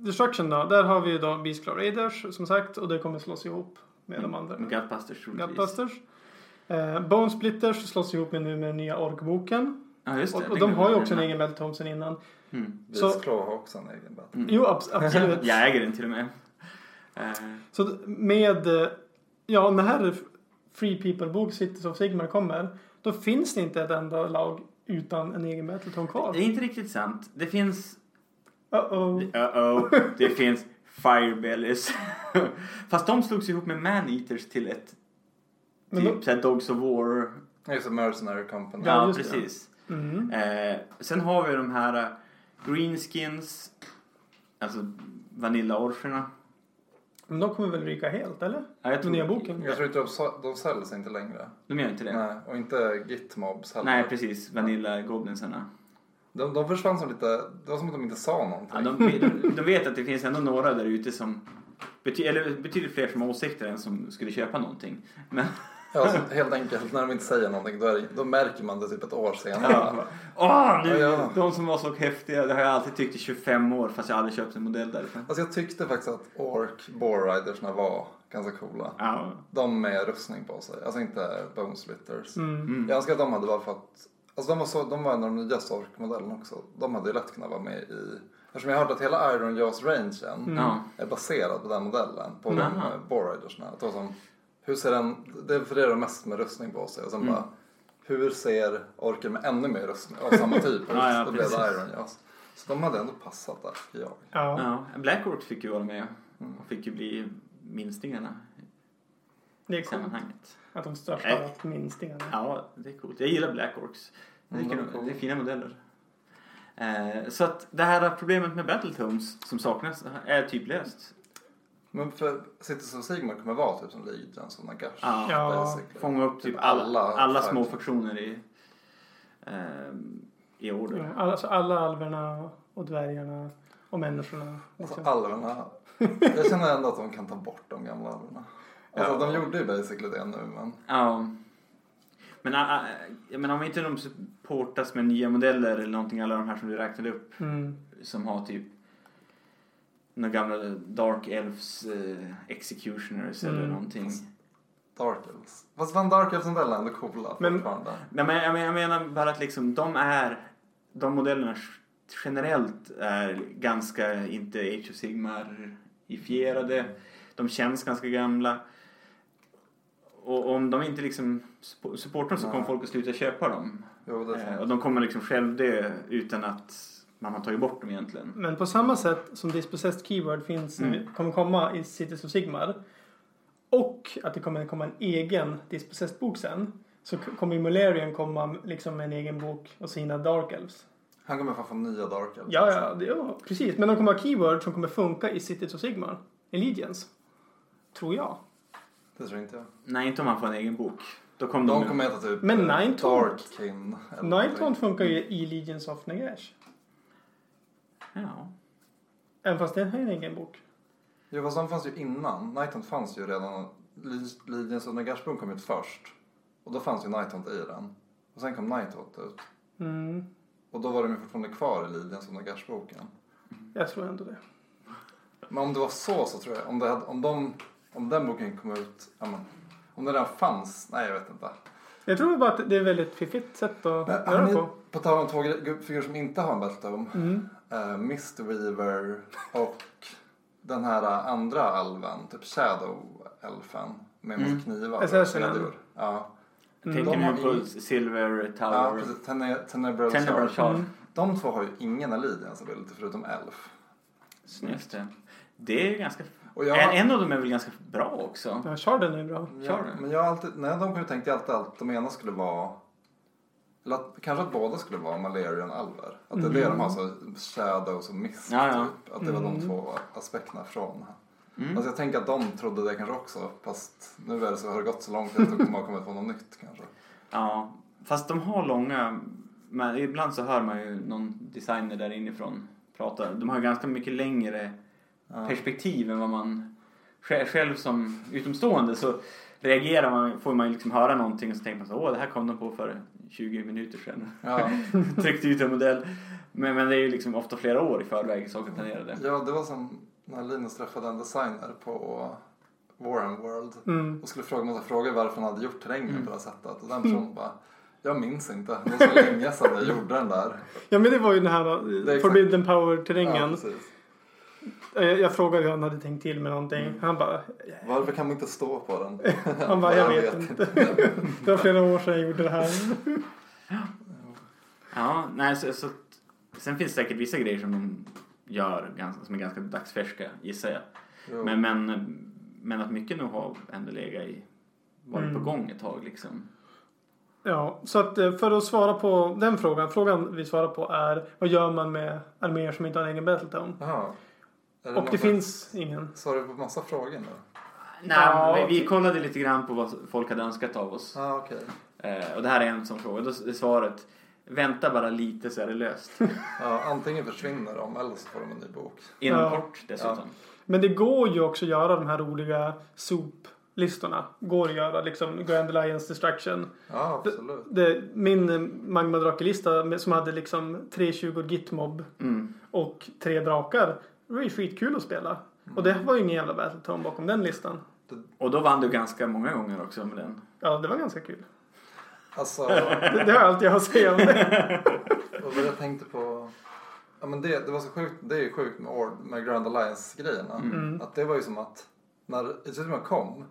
Destruction då? Där har vi ju då Beastclaw Raiders som sagt och det kommer slås ihop med de andra. Gutbusters troligtvis. Gutbusters. Eh, Bone Splitters slås ihop med nu med den nya orkboken. Ja just det. Och, och det de har ju också en egen Battletome sen innan. Mm. Så- Beastclaw har också en egen battle. Mm. Jo, abs- absolut. jag äger den till och med. Eh, Så med, ja när här Free People-bok Cities of Sigmar kommer, då finns det inte ett enda lag utan en egen Battletome det kvar. är inte riktigt sant. Det finns... Uh-oh. Uh-oh. Det finns Firebellies. Fast de slogs ihop med Maneaters till ett typ då- såhär Dogs of War. Just a Mercenary Company. Ja, det. precis. Mm. Eh, sen har vi de här eh, Greenskins. Alltså Vanilla-orcherna. Men de kommer väl ryka helt, eller? Ja, jag Den tror, nya boken? Jag tror inte de, de säljs inte längre. De gör inte det? Nej, Nej, och inte Gitmobs heller. precis. Vanilla-goblinsarna. De, de försvann som lite, det var som att de inte sa någonting. Ja, de, de, de vet att det finns ändå några där ute som bety, eller betydligt fler som har åsikter än som skulle köpa någonting. Men, Ja, alltså, helt enkelt, när de inte säger någonting då, är det, då märker man det typ ett år senare. ja. Åh, nu, Ja, ja. De som var så häftiga, det har jag alltid tyckt i 25 år fast jag aldrig köpt en modell därifrån. Alltså jag tyckte faktiskt att Ork Bore Ridersna var ganska coola. Ja. De med rustning på sig, alltså inte Bone Splitters. Mm. Mm. Jag önskar att de hade bara fått, alltså de var, så, de var en av de nyaste Ork-modellerna också. De hade ju lätt kunnat vara med i, eftersom jag hörde att hela Iron Jaws rangen Mm. Är baserad på den modellen, på Mm. de Aha. eh, Bore Ridersna. Att det var som, hur ser den, det är för det är mest med rustning på sig och sen Mm. bara, hur ser Orker med ännu mer rustning av samma typ? Ja, ja, Då blev det precis. Iron Jaws. Så de hade ändå passat där, tycker jag. Ja. Ja. Black Orcs fick ju vara med Mm. och fick ju bli minstingarna Det är coolt sammanhanget. att de största Nej. var minstingarna. Ja, det är coolt. Jag gillar Black Orcs. Jag Mm, tycker de är de, coola. det är fina modeller. Eh, så att det här problemet med Battletomes som saknas är typ löst. Men för Cities of Sigmar kommer vara typ som Legions och Nagash. Ja. Ja. Fånga upp typ Typ alla, alla alla små faktioner i, ehm, i order. Ja, Alltså alla alverna och dvärgarna och människorna. Alltså Liksom. alverna. Jag känner ändå att de kan ta bort de gamla alverna. Alltså Ja. de gjorde ju basically det nu men. Ja. Men, äh, äh, jag menar, om inte de supportas med nya modeller eller någonting, alla de här som du räknade upp Mm. som har typ några gamla Dark Elves eh, Executioners eller Mm. någonting. Dark Elves. Fast fan Dark Elves modeller är ändå coola Men- fortfarande. Men, men, jag, men, jag menar bara att liksom de är, de modellerna generellt är ganska inte Age of Sigmar-ifierade. De känns ganska gamla. Och om de inte liksom suppo- supportar dem så kommer folk att sluta köpa dem. Jo det är Eh, sant. och de kommer liksom självdö utan att man har tagit bort dem egentligen. Men på samma sätt som Dispossessed Keyword finns, Mm. kommer komma i Cities of Sigmar och att det kommer komma en egen Dispossessed bok sen så kommer ju Molarian komma liksom med en egen bok och sina Dark Elves. Han kommer fan få nya Dark Elves. Ja, ja, det, ja, precis. Men de kommer ha Keyword som kommer funka i Cities of Sigmar. I Legions. Tror jag. Det tror inte jag. Nej, inte om man får en egen bok. Då kommer de, De kommer heta typ Men eh, Ninetaunt. Eller Nighthaunt någonting. funkar ju i Legions of Nagash. Ja. Även fast den har en egen bok. Jo fast de fanns ju innan. Nighthaunt fanns ju redan. Le- Legions of Nagashbron kom ut först. Och då fanns ju Nighthaunt i den. Och sen kom Nighthaunt ut. Mm, Och då var de ju fortfarande kvar i Legions of Nagash-boken. jag tror ändå det. Men om det var så så tror jag, om, det hade, om, de, om den boken kom ut, ja, men, om den redan fanns, nej jag vet inte. Jag tror bara att det är ett väldigt fiffigt sätt att Men, göra det ni, på. på tal om två figurer som inte har en Battletome, Mm. uh, Mistweaver och den här andra alven, typ Shadow-elfen med massa Mm. knivar och Assassinen. kedjor. Ja. Mm. tänker nu på Silver ja, Tower. precis. Tene- Tenebral Tenebral Charge. Charge. Mm. De två har ju ingen ability förutom Elf. Just det. Det är ganska... Och jag, En, en av dem är väl ganska bra också. Ja, Charden är bra. Ja, men jag har alltid, när de tänkte jag alltid att de ena skulle vara Eller att, kanske att båda skulle vara Malarian Alver. Att det är det de har, så Shadows och Mist Ja, ja. typ. Att det var de Mm. två aspekterna från. Mm. Alltså jag tänker att de trodde det kanske också. Fast nu är det så, har det gått så långt att de kommer ha kommit på något nytt kanske. Ja, fast de har långa... Men ibland så hör man ju någon designer där inifrån prata. De har ju ganska mycket längre Ja. perspektiv än vad man själv, som utomstående så reagerar man, får man ju liksom höra någonting och så tänker man så åh det här kom de på för 20 minuter sedan. Ja. Tryckte ut en modell. Men, men det är ju liksom ofta flera år i förväg saker planerade. ja, det var som när Linus träffade en designer på Warren World. Mm. Och skulle fråga massa frågor varför han hade gjort terrängen Mm. på det här sättet. Och den personen bara, jag minns inte. Det var så länge sedan jag gjorde den där. Ja men det var ju den här Forbidden Ja, Power-terrängen. precis. Jag, jag frågade hur han hade tänkt till med någonting. Mm. Han bara, Varför kan man inte stå på den? han bara jag vet inte. det var flera år sedan jag gjorde det här. Ja, nej så, så Sen finns det säkert vissa grejer som de gör ganska, som är ganska dagsfärska gissar jag. Jo. Men, men, men att mycket nog har ändå legat i, varit Mm. på gång ett tag liksom. Ja, så att eh, för att svara på den frågan. Frågan vi svarar på är vad gör man med arméer som inte har en egen Battletone? Jaha. Är Och det finns ingen. Svarar du på massa frågor nu? Nej, Ja, men vi okej. kollade lite grann på vad folk hade önskat av oss. Ja, ah, okej. Eh, och det här är en sån fråga. Då är svaret vänta bara lite så är det löst. Ja, antingen försvinner de eller så får de en ny bok. Inom Ja. kort dessutom. Men det går ju också att göra de här roliga SOP-listorna. Går att göra liksom Grand Alliance Destruction. Ja, absolut. Det, min eh, Magma Drake-lista som hade liksom 320 Gitmob Mm. och tre drakar. Det var ju skitkul att spela. Och det var ju ingen jävla Battletone bakom den listan. Och då vann du ganska många gånger också med den. Ja, det var ganska kul. Alltså, Det, det har allt jag har att säga om det. och vad jag tänkte på. Ja, men det, det var så sjukt. Det är ju sjukt med, Ord, med Grand Alliance-grejerna. Mm. Att det var ju som att när Ethereum kom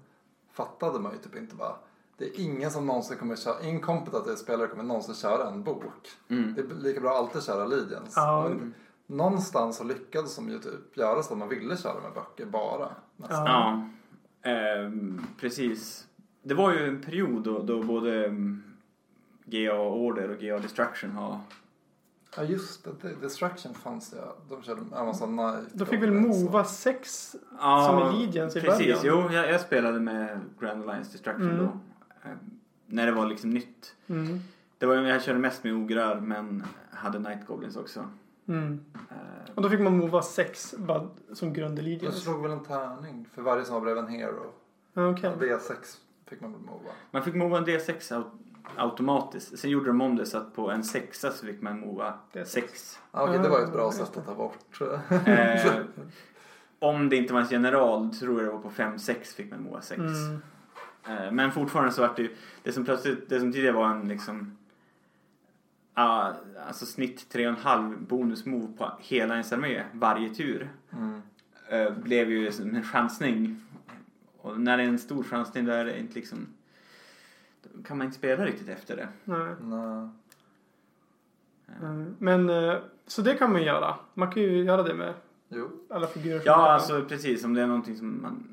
fattade man ju typ inte bara. Det är ingen som någonsin kommer köra, ingen kompetitiv spelare kommer någonsin köra en bok. Mm. Det är lika bra att alltid köra Legions. Ja. Men någonstans så lyckades de ju typ göra så att man ville köra med böcker bara. nästan. Ja. Ehm, precis. Det var ju en period då, då både mm, GA Order och GA Destruction har... Ja just det, Destruction fanns ja. De körde Amazon Night. Då fick väl Mova 6 Ja, Som i Legions i Precis, början. jo, jag, jag spelade med Grand Alliance Destruction Mm. då. Ehm, när det var liksom nytt. Mm. Det var, jag körde mest med ograr men hade Night Goblins också. Mm. Ehm, Och då fick man Mova 6 bara som grund i Jag slog väl en tärning för varje som var bredvid en hero. Okej. V6 fick man väl mova. man fick mova en D6 au- automatiskt. Sen gjorde de om det så att på en sexa så fick man mova D6. 6. Ja, okej, det var ju ett Ah, bra just sätt att ta bort. Eh, om det inte var en general tror jag det var på 5-6 fick man mova 6. Mm. Eh, men fortfarande så var det ju, det som plötsligt, det som tidigare var en liksom Ja, alltså snitt 3,5 bonusmove på hela ens armé varje tur. Mm. eh, blev ju som en chansning. Och när det är en stor chansning då är det inte liksom då kan man inte spela riktigt efter det. Nej. Nej. Mm. Men så det kan man göra. Man kan ju göra det med Jo. alla figurer. Ja, man kan. alltså precis. Om det är någonting som man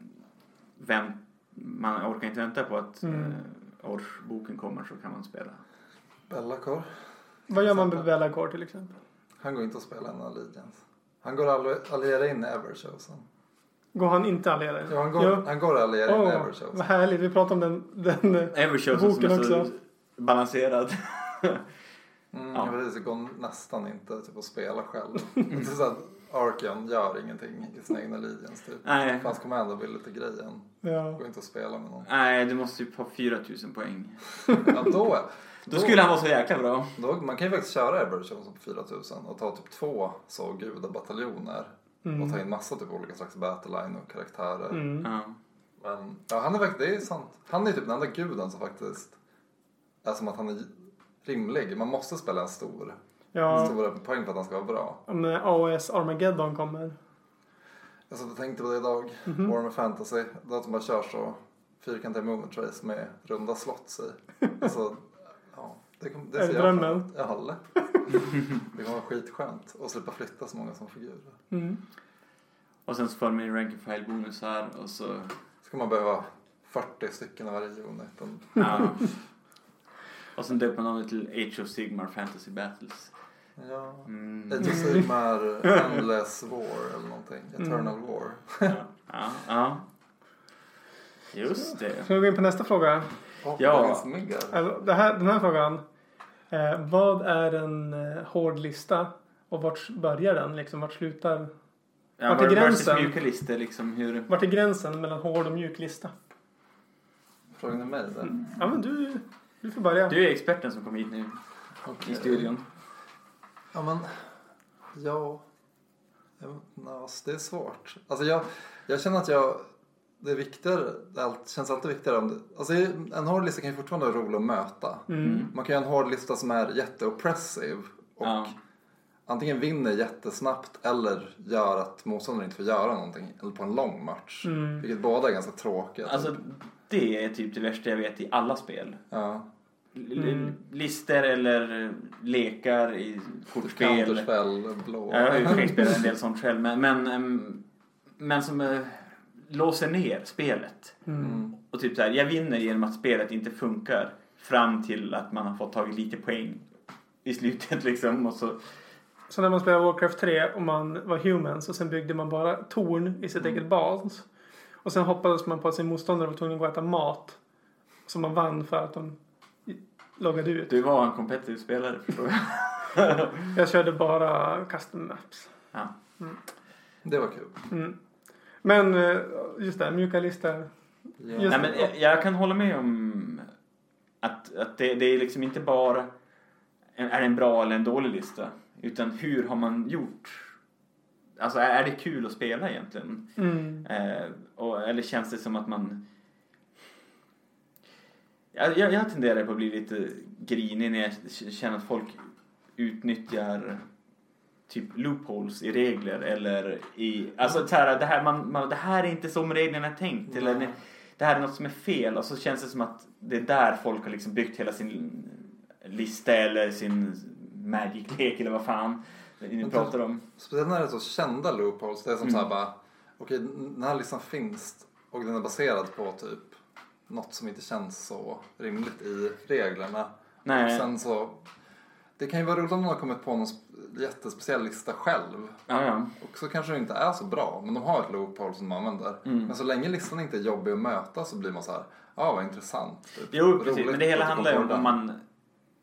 vänt, man orkar inte vänta på att Mm. årsboken kommer så kan man spela. Bellacor. Vad gör man med Bellacore till exempel? Han går inte att spela en Allegiance. Han går att alliera in i Everchosen. Går han inte allierad? Ja, han går, Ja. han går att alliera in i Åh, Everchosen. vad härligt. Vi pratade om den. den eh, Evershow som Boken är så också. balanserad. Mm, Ja. precis, det går nästan inte typ, att spela själv. det är så att Arkion gör ingenting i sina egna Legions typ. Nej. Fans Commander vill lite grejen. ja. Går inte att spela med någon. Nej, du måste ju ha 4000 poäng. Ja, då, Då skulle han vara så jäkla bra. Då, man kan ju faktiskt köra Everchosen på 4000 och ta typ två så gudabataljoner. Mm. Och ta in massa typ olika slags battleline och karaktärer. Mm. Ja. Men ja, han är faktiskt, det är sant. Han är typ den enda guden som faktiskt är som att han är rimlig. Man måste spela en stor. Ja, Stora poäng för att han ska vara bra. om AOS Armageddon kommer. Jag satt och tänkte på det idag. Mhm. Warhammer Fantasy. Det är att de bara kör så fyrkantiga movement trace med runda slots i. Alltså, det, kom, det Är jag drömmen? fram emot. Ja, lätt. Det kommer vara skitskönt att slippa flytta så många som figurer. Mm. Och sen så får man en rank and file bonus här och så... Ska man behöva 40 stycken av varje unit. Ja. Och sen döper man dem till Age of Sigmar Fantasy Battles. Ja. Mm. Age of Sigmar, Endless War eller någonting. Eternal War. Ja, ja, ja. Just det. Ska vi gå in på nästa fråga? Och Ja. Alltså, det här, den här frågan. Eh, vad är en eh, hård lista? Och vart börjar den? Liksom, vart slutar? Ja, Vart är gränsen? mjuka listor liksom hur... Vart är gränsen mellan hård och mjuk lista? Frågan är mig där. Ja men du, du får börja. Du är experten som kom hit nu Okej. i studion. Ja men, ja. ja alltså, det är svårt. Alltså jag, jag känner att jag, det är viktigare, det allt- känns alltid viktigare om det, alltså en hård lista kan ju fortfarande vara rolig att möta. Mm. Man kan göra en hård lista som är jätteoppressiv och Ja. antingen vinner jättesnabbt eller gör att motståndaren inte får göra någonting eller på en lång match. Mm. Vilket båda är ganska tråkiga. Alltså, det är typ det värsta jag vet i alla spel. ja. L- Mm. Lister eller lekar i kortspel. Counterspel, blå. Ja, jag har ju spelat en del sånt själv. Men, men, men som eh, låser ner spelet. Mm. Och typ så här, jag vinner genom att spelet inte funkar fram till att man har fått tagit lite poäng i slutet liksom. Och så, Så när man spelade Warcraft 3 och man var humans och sen byggde man bara torn i sitt eget bas. Och sen hoppades man på att sin motståndare var tvungen att gå och äta mat. Så man vann för att de loggade ut. du var en competitive spelare förstår jag. Jag körde bara custom maps. Ja. Det var kul. Mm. Men eh, just det, mjuka listor. Ja. Nej, men jag, jag kan hålla med om att, att det, det är liksom inte bara är det en bra eller en dålig lista. Utan hur har man gjort? Alltså är, det kul att spela egentligen? Mm. Eh, och, eller känns det som att man... Jag, jag, jag tenderar på att bli lite grinig när jag känner att folk utnyttjar typ loopholes i regler eller i... Alltså så här, det, här, man, man, det här är inte som reglerna är tänkt. Eller Nej. det här är något som är fel. Och så känns det som att det är där folk har liksom byggt hela sin lista eller sin magic-lek eller vad fan ni Men pratar om. Speciellt när det är så kända loopholes. Det är som Mm. så här bara, okej den här listan finns och den är baserad på typ något som inte känns så rimligt i reglerna. Och Nej. sen så, det kan ju vara roligt om någon har kommit på någon sp- jättespeciell lista själv. Ja, ja. Och så kanske det inte är så bra, men de har ett loophole som de använder. Mm. Men så länge listan inte är jobbig att möta så blir man så här, ja ah, vad intressant. Typ. Jo, Roligt precis. Men det hela handlar ju om om man,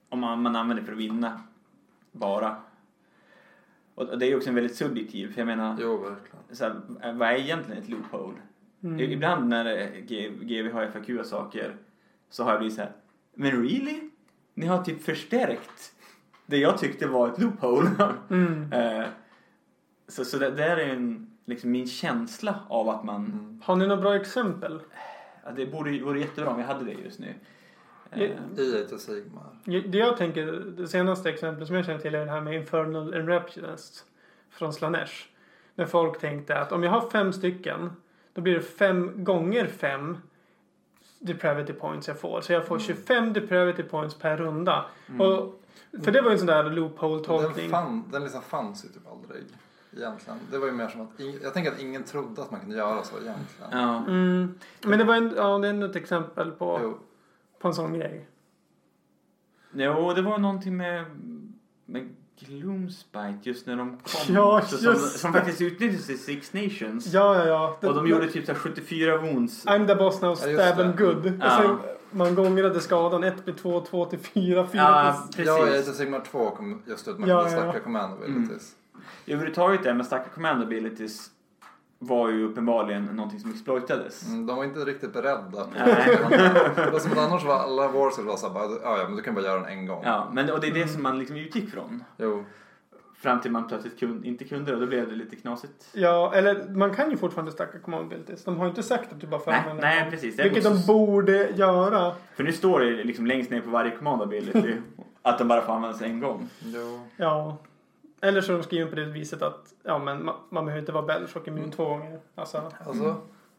om man, man använder för att vinna bara. Och det är ju också en väldigt subjektiv, för jag menar, Jo, verkligen. så här, vad är egentligen ett loophole? Mm. Ibland när eh, GV har FAQ saker så har jag blivit så här, men really? Ni har typ förstärkt det jag tyckte var ett loophole. Mm. Eh, så så det, det är en, liksom min känsla av att man, Mm. Har ni några bra exempel? ja, det borde, vore jättebra om vi hade det just nu. Eh. I of Sigmar. Det jag tänker, det senaste exemplet som jag känner till är det här med Infernal Enrapturance från Slanesh. När folk tänkte att om jag har fem stycken då blir det fem gånger fem depravity points jag får. Så jag får 25 depravity points per runda. Och, för det var ju en sån där Den, loophole-tolkning. fann, den listan fanns ju typ aldrig. Egentligen. Det var ju mer som att, ing- jag tänker att ingen trodde att man kunde göra så egentligen. ja. Mm. Men det var en, ja, det är ändå ett exempel på, Jo. på en sån grej. Jo, det var någonting med, med Gloomspite just när de kom. Ja, som, just som det. faktiskt utnyttjades i Six Nations. Ja, ja, ja. Det- Och de gjorde typ så här 74 wounds. I'm the boss now, Ja, stab and good. Och Ja. sen man gångrade skadan 1 blir 2, 2 till 4, 4 Ja, till... Ja, i Age precis. Sigmar 2 kom just ut man Ja, kunde ja, stacka ja. command abilities. Överhuvudtaget det med starka command abilities var ju uppenbarligen någonting som exploitades. Mm, de var inte riktigt beredda på Nej. det. som att annars var alla wars var såhär ja, ja men du kan bara göra den en gång. Ja, men och det är det som man liksom utgick från. Jo. Fram till man plötsligt kun, inte kunde det och då blev det lite knasigt. Ja, eller man kan ju fortfarande stacka command abilities. De har ju inte sagt att du bara får Nej, använda nej precis. Vilket de borde göra. För nu står det liksom längst ner på varje command ability att de bara får användas en gång. Jo. Ja. Eller så de skrivna på det viset att ja, men man, man behöver inte vara Belchock immun två gånger. Alltså, Alltså,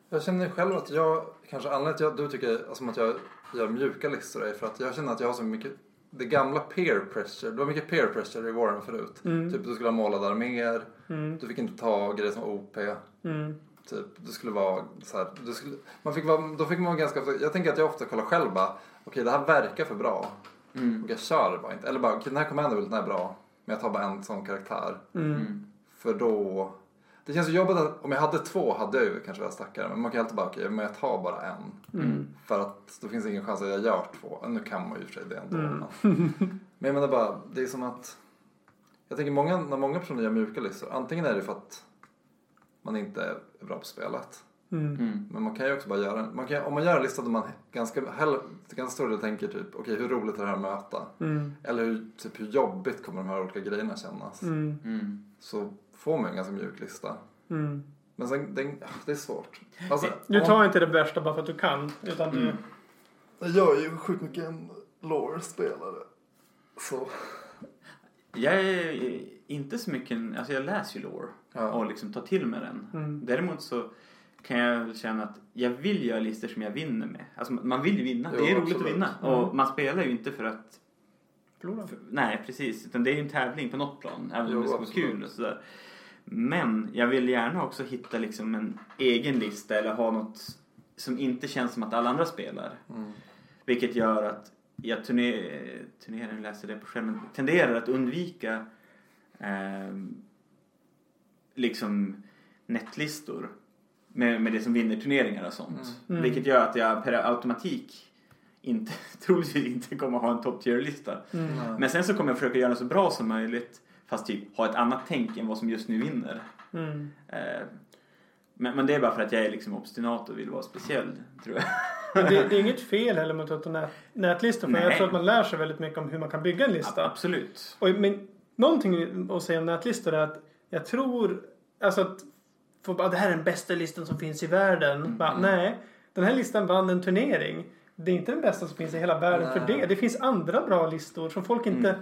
jag känner själv att jag, kanske anledningen till att du tycker som att jag gör mjuka listor är för att jag känner att jag har så mycket, det gamla peer pressure, det var mycket peer pressure i Warren förut. Mm. Typ du skulle ha målade arméer, mm, du fick inte ta grejer som OP. mm, Typ, du skulle vara så här, du skulle, man fick vara, då fick man vara ganska, jag tänker att jag ofta kollar själv bara, okej det här verkar för bra. Mm. Och jag kör det bara inte. Eller bara, okej den här commander den här är bra. Men jag tar bara en sån karaktär. Mm. Mm. För då... Det känns ju jobbigt att om jag hade två hade jag ju kanske velat stacka det. Men man kan alltid bara, okej men jag tar bara en. Mm. För att det finns ingen chans att jag gör två. Nu kan man ju i och för sig det ändå. Mm. Men jag menar bara, det är som att... Jag tänker många, när många personer gör mjuka listor. Antingen är det för att man inte är bra på spelet. Mm. Mm. Men man kan ju också bara göra en, man kan, om man gör en lista där man ganska, hell, ganska stor del tänker typ, okej hur roligt är det här att möta? Mm. Eller hur, typ, hur jobbigt kommer de här olika grejerna kännas? Mm. Mm. Så får man en ganska mjuk lista. Mm. Men sen, det, det är svårt. Alltså, Du om- tar inte det värsta bara för att du kan. Utan du... Mm. Jag är ju sjukt mycket en lore-spelare. Så. Jag är inte så mycket, en- alltså jag läser ju lore Ja. och liksom tar till mig den. Mm. Däremot så kan jag väl känna att jag vill göra listor som jag vinner med. Alltså man vill ju vinna, Jo, det är roligt absolut. att vinna. Mm. Och man spelar ju inte för att, Förlora. för, nej precis, utan det är ju en tävling på något plan. Även Jo, om det ska vara absolut. kul och sådär. Men jag vill gärna också hitta liksom en egen lista eller ha något som inte känns som att alla andra spelar. Mm. Vilket gör att jag turner, turnerar, nu läser det på skärmen, tenderar att undvika ehm, liksom nätlistor med, med det som vinner turneringar och sånt. Mm. Vilket gör att jag per automatik inte, troligtvis inte kommer ha en top tier-lista. Mm. Men sen så kommer jag försöka göra det så bra som möjligt fast typ ha ett annat tänk än vad som just nu vinner. Mm. Eh, men, men det är bara för att jag är liksom obstinat och vill vara speciell, tror jag. Det, det är inget fel heller med att ta nät, nätlistor. För Nej. jag tror att man lär sig väldigt mycket om hur man kan bygga en lista. Absolut. Och, men någonting att säga om nätlistor är att jag tror alltså att för, bara, det här är den bästa listan som finns i världen. Mm. Bara, nej, den här listan vann en turnering. Det är inte den bästa som finns i hela världen för Nej. det. Det finns andra bra listor som folk inte... Mm.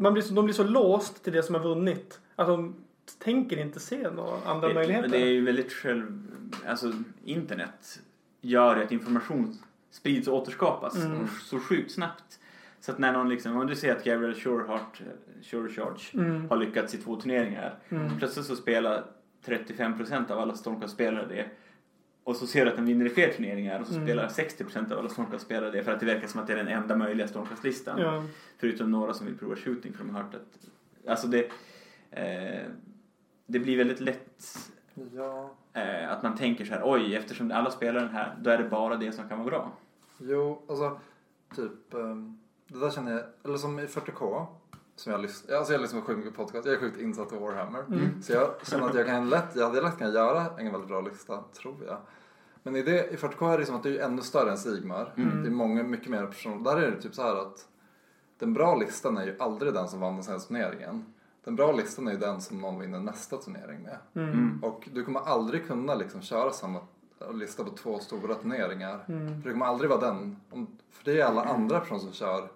Man blir så, de blir så låst till det som har vunnit att de tänker inte se några andra det, möjligheter. Det är ju väldigt själv... Alltså internet gör ju att information sprids och återskapas Mm. så sjukt snabbt. Så att när någon liksom, om du ser att Gabriel Shurehart, Sure Charge Mm. har lyckats i två turneringar. Mm. Plötsligt så spelar 35% av alla Stormcast-spelare det. Och så ser du att den vinner i fler turneringar och så Mm. spelar 60% av alla Stormcast-spelare det för att det verkar som att det är den enda möjliga Stormcast-listan. Ja. Förutom några som vill prova shooting för de har hört att... Alltså det... Eh, det blir väldigt lätt Ja. eh, att man tänker så här, oj, eftersom alla spelar den här, då är det bara det som kan vara bra. Jo, alltså typ ehm, det där känner jag, eller som i 40K som jag lyssnar, alltså jag lyssnar på sjukt mycket podcast, jag är sjukt insatt i Warhammer. Mm. Så jag känner att jag kan lätt, jag hade lätt kunnat göra en väldigt bra lista, tror jag. Men i, det, i 40K är det som att det är ännu större än Sigmar. Mm. Det är många, mycket mer personer. Där är det typ så här att den bra listan är ju aldrig den som vann den senaste turneringen. Den bra listan är ju den som någon vinner nästa turnering med. Mm. Mm. Och du kommer aldrig kunna liksom köra samma lista på två stora turneringar. Mm. För det kommer aldrig vara den. För det är alla andra personer som kör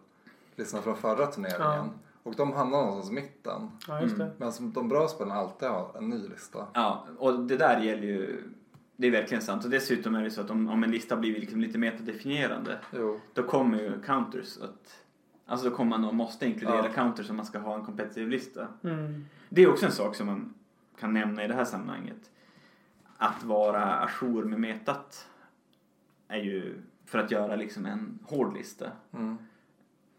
listan från förra turneringen. Ja. Och de hamnar någonstans i mitten. Ja, just det. Medan de bra spelarna alltid har en ny lista. Ja, och det där gäller ju... Det är verkligen sant. Och dessutom är det så att om, om en lista blir liksom lite metadefinierande, Jo. då kommer ju counters att... Alltså då kommer man och måste inkludera Ja. counters om man ska ha en competitive lista. Mm. Det är också en sak som man kan nämna i det här sammanhanget. Att vara ajour med metat är ju för att göra liksom en hård lista. Mm.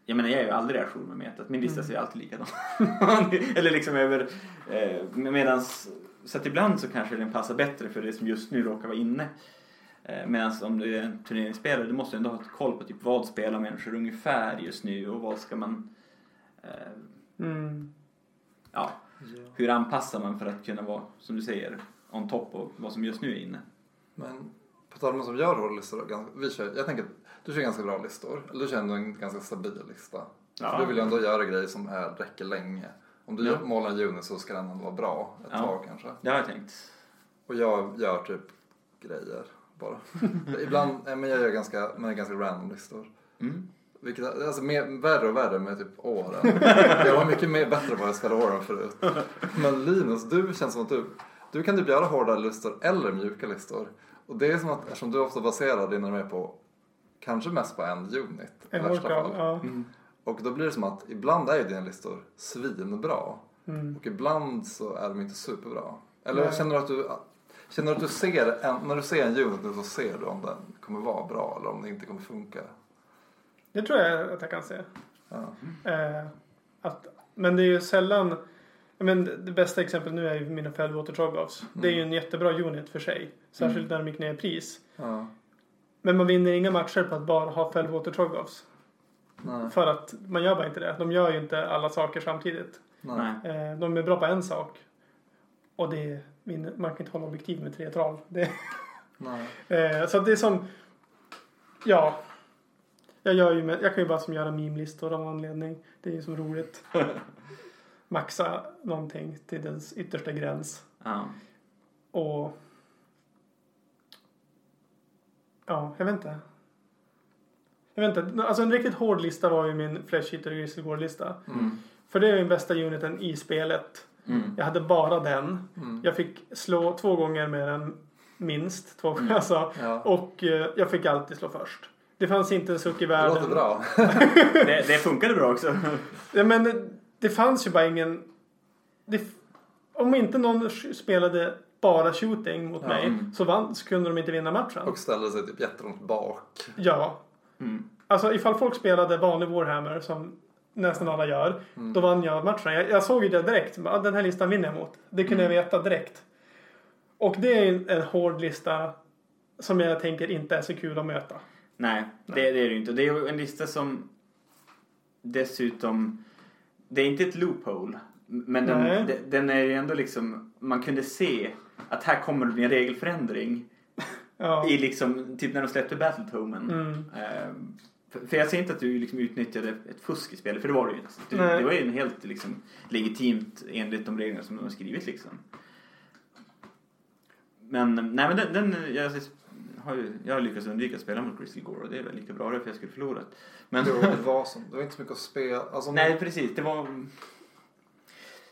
Jag menar jag är ju aldrig ajour med metat. Min lista Mm. ser alltid likadan Eller liksom över... Eh, medans, så att ibland så kanske den passar bättre för det som just nu råkar vara inne. Eh, Medan om du är en turneringsspelare, du måste ändå ha ett koll på typ vad spelar människor ungefär just nu och vad ska man... Eh, Mm. ja, hur anpassar man för att kunna vara, som du säger, on top av vad som just nu är inne? Men på tal om de som gör då, ganska- Vi kör, jag tänker du kör ganska bra listor. Eller du kör ändå en ganska stabil lista. Ja. För du vill ju ändå göra grejer som är, räcker länge. Om du Ja. målar en unit så ska den ändå vara bra ett Ja. tag kanske. Det har jag tänkt. Och jag gör typ grejer bara. Ibland, men jag gör ganska, men ganska random listor. Mm. Vilket, är- alltså mer, värre och värre med typ åren. jag var mycket mer bättre på att spela åren förut. Men Linus, du känns som att du, du kan typ göra hårda listor eller mjuka listor. Och det är som att, eftersom du ofta baserar dina med på, kanske mest på en unit. i En workout. fall. Ja. Mm. Och då blir det som att ibland är ju dina listor svinbra. Mm. Och ibland så är de inte superbra. Eller Nej. känner du att du, känner du att du ser, en, när du ser en unit så ser du om den kommer vara bra eller om den inte kommer funka? Det tror jag att jag kan se. Ja. Eh, att, men det är ju sällan... Men det bästa exemplet nu är ju mina Fellwater Trogoffs. Det är ju en jättebra unit för sig. Särskilt när de gick ner i pris. Ja. Men man vinner inga matcher på att bara ha Fellwater Trogoffs. För att man gör bara inte det. De gör ju inte alla saker samtidigt. Nej. Eh, de är bra på en sak. Och det är, man kan inte hålla objektiv med tre troll. Det, Nej. eh, så det är som... Ja. Jag, gör ju med, jag kan ju bara som göra meme-listor av anledning. Det är ju som roligt. Maxa någonting till dess yttersta gräns. Ja. Och... Ja, jag vet inte. Jag vet inte. Alltså en riktigt hård lista var ju min Flesh Eater och Grizzlegård-lista. Mm. För det är den bästa uniten i spelet. Mm. Jag hade bara den. Mm. Jag fick slå två gånger med den minst. Två gånger Mm. alltså. Ja. Och eh, jag fick alltid slå först. Det fanns inte en suck i Det världen. låter bra. Det, det funkade bra också. Ja, men det, det fanns ju bara ingen... Det, om inte någon spelade bara shooting mot Ja. mig Mm. så, vann, så kunde de inte vinna matchen. Och ställde sig typ jättelångt bak. Ja. Mm. Alltså ifall folk spelade vanlig Warhammer som nästan alla gör. Mm. Då vann jag matchen. Jag, jag såg ju det direkt. Ah, Den här listan vinner jag mot. Det kunde Mm. jag veta direkt. Och det är en, en hård lista som jag tänker inte är så kul att möta. Nej, det, det är det inte. Det är en lista som dessutom... Det är inte ett loophole. Men den, Nej. de- den är ju ändå liksom... Man kunde se att här kommer det bli en regelförändring. Ja. I liksom, typ när de släppte Battletomen. Mm. Ehm, för, för jag ser inte att du liksom utnyttjade ett fusk i spelet, för det var det ju inte. Du, det var ju en helt liksom, legitimt enligt de reglerna som de har skrivit liksom. Men, nej men den, den jag, har ju, jag har lyckats undvika att spela mot Grizzly Gore och det är väl lika bra för jag skulle förlorat. Men, Jo, det var som. Det var inte så mycket att spela. Alltså, nej precis, det var...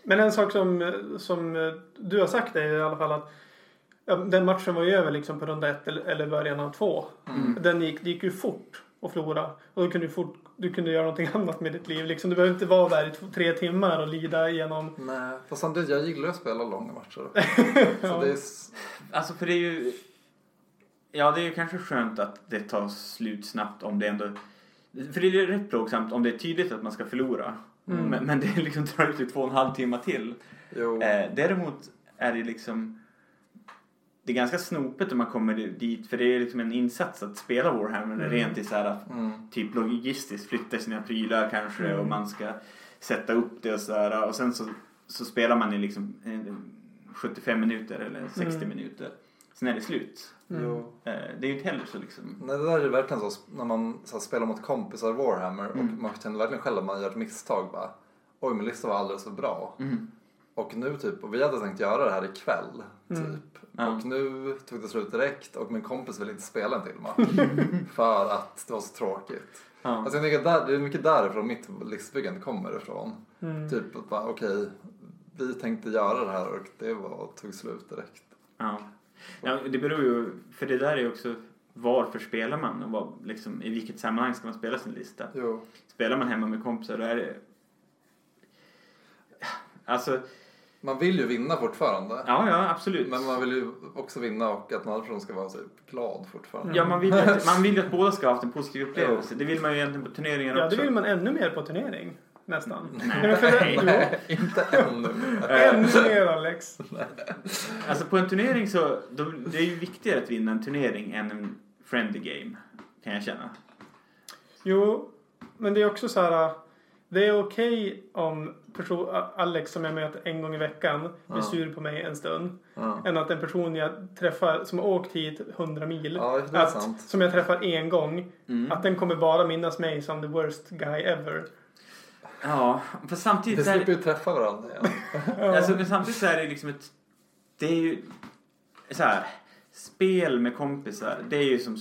Men en sak som, som du har sagt är i alla fall att ja, den matchen var ju över liksom på runda ett eller, början av två. Mm. Den gick, det gick ju fort att förlora. Och då kunde du, fort, du kunde göra någonting annat med ditt liv. Liksom, du behöver inte vara där i två, tre timmar och lida igenom. Nej, fast samtidigt jag gillar att spela långa matcher. Ja. Så det är... Alltså för det är ju... Ja, det är ju kanske skönt att det tar slut snabbt om det ändå... För det är ju rätt plågsamt om det är tydligt att man ska förlora. Mm. Men, men det liksom drar ut i två och en halv timme till. Jo. Eh, däremot är det liksom... Det är ganska snopet om man kommer dit för det är liksom en insats att spela Warhammer Mm. rent i så här Mm. typ logistiskt flytta sina prylar kanske Mm. och man ska sätta upp det och så här och sen så, så spelar man i liksom eh, 75 minuter eller 60 Mm. minuter. Sen är det slut. Mm. Jo. Eh, det är ju inte heller så liksom. Nej, det där är verkligen så när man så här, spelar mot kompisar Warhammer Mm. och man känner verkligen själv att man gör ett misstag bara. Oj, min lista var alldeles för bra. Mm. Och nu typ, och vi hade tänkt göra det här ikväll. Mm. Typ. Ja. Och nu tog det slut direkt och min kompis ville inte spela en till match. för att det var så tråkigt. Ja. Alltså jag tänker där, det är mycket därifrån mitt listbyggande kommer ifrån. Mm. Typ att bara okej, vi tänkte göra det här och det var, tog slut direkt. Ja. Ja, det beror ju, för det där är ju också varför spelar man och vad, liksom, i vilket sammanhang ska man spela sin lista. Jo. Spelar man hemma med kompisar då är det... Alltså, Man vill ju vinna fortfarande. ja ja absolut. Men man vill ju också vinna och att en annan person ska vara typ glad fortfarande. Ja, man vill, ju att, man vill att båda ska ha haft en positiv upplevelse. Det vill man ju egentligen på turneringar Ja, också. det vill man ännu mer på turnering. Nästan. Nej. Nej, inte ännu mer. ännu mer Alex. Alltså på en turnering så, då, det är ju viktigare att vinna en turnering än en friendly game. Kan jag känna. Jo, men det är också så här. Det är okej om person, Alex som jag möter en gång i veckan blir Ja. sur på mig en stund. Ja. Än att en person jag träffar som har åkt hit 100 mil. Ja, att, som jag träffar en gång. Mm. Att den kommer bara minnas mig som the worst guy ever. Ja, för Vi samtidigt så är slipper det, ju träffa varandra igen. alltså, men samtidigt så är det liksom ett... Det är ju så här, spel med kompisar, det är ju som...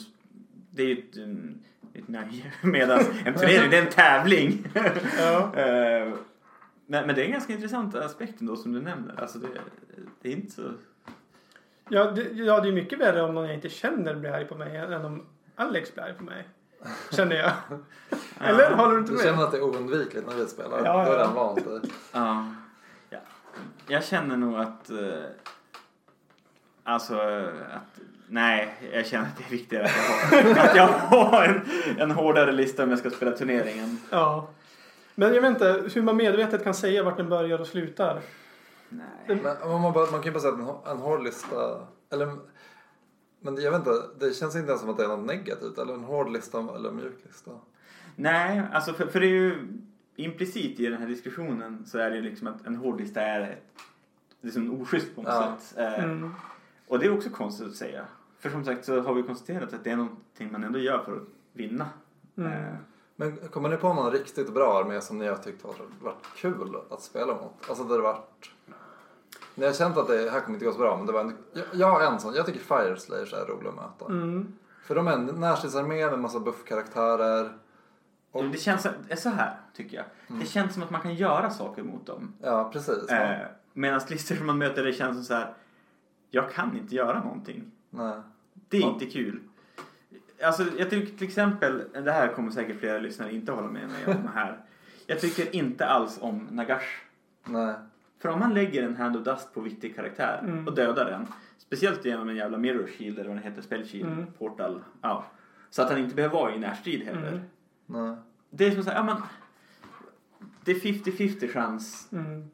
Det är ju ett, en- ett nöje. Medan en turnering, det är en tävling. Ja. Eh, men, men det är en ganska intressant aspekt ändå som du nämner. Alltså det, det är inte så... Ja, det, ja, det är mycket värre om någon jag inte känner blir arg på mig än om Alex blir arg på mig. Känner jag. Eller? Håller du inte Du med? känner att det är oundvikligt när vi spelar? Ja, Du ja. redan vant dig. Ja. ja. Jag känner nog att... eh, alltså att Nej, jag känner att det är viktigare att jag har, att jag har en, en hårdare lista om jag ska spela turneringen. Ja. Men jag vet inte hur man medvetet kan säga vart den börjar och slutar. Nej. Men man, bara, man kan ju bara säga att en, en hård lista. Eller, men jag vet inte, det känns inte ens som att det är något negativt. Eller en hård lista eller en mjuk lista. Nej, alltså för, för det är ju implicit i den här diskussionen så är det ju liksom att en hård lista är ett, liksom oschysst på något Ja. sätt. Eh, Mm. Och det är också konstigt att säga. För som sagt så har vi konstaterat att det är någonting man ändå gör för att vinna. Mm. Eh, Men kommer ni på någon riktigt bra armé som ni har tyckt har varit kul att spela mot? Alltså där det varit... Ni har känt att det här kommer inte gå så bra men det var en... jag, jag har en sån, jag tycker Fire Slayers är rolig att möta. Mm. För de är en närstridsarmé med massa buffkaraktärer. Och, Det känns är så här, tycker jag. Det känns som att man kan göra saker mot dem. ja precis. Eh, Medan listor man möter det känns som så här. Jag kan inte göra någonting. Nej. Det är Ja. inte kul. Alltså, jag tycker till exempel, det här kommer säkert flera lyssnare inte hålla med mig om här. Jag tycker inte alls om Nagash. Nej. För om man lägger en Hand of Dust på viktig karaktär Mm. och dödar den, speciellt genom en jävla Mirror Shield eller vad den heter, Spell Shield, Mm. Portal, ja. Så att han inte behöver vara i närstrid heller. Mm. Det är som att säga, ja men. Det är 50-50 chans Mm.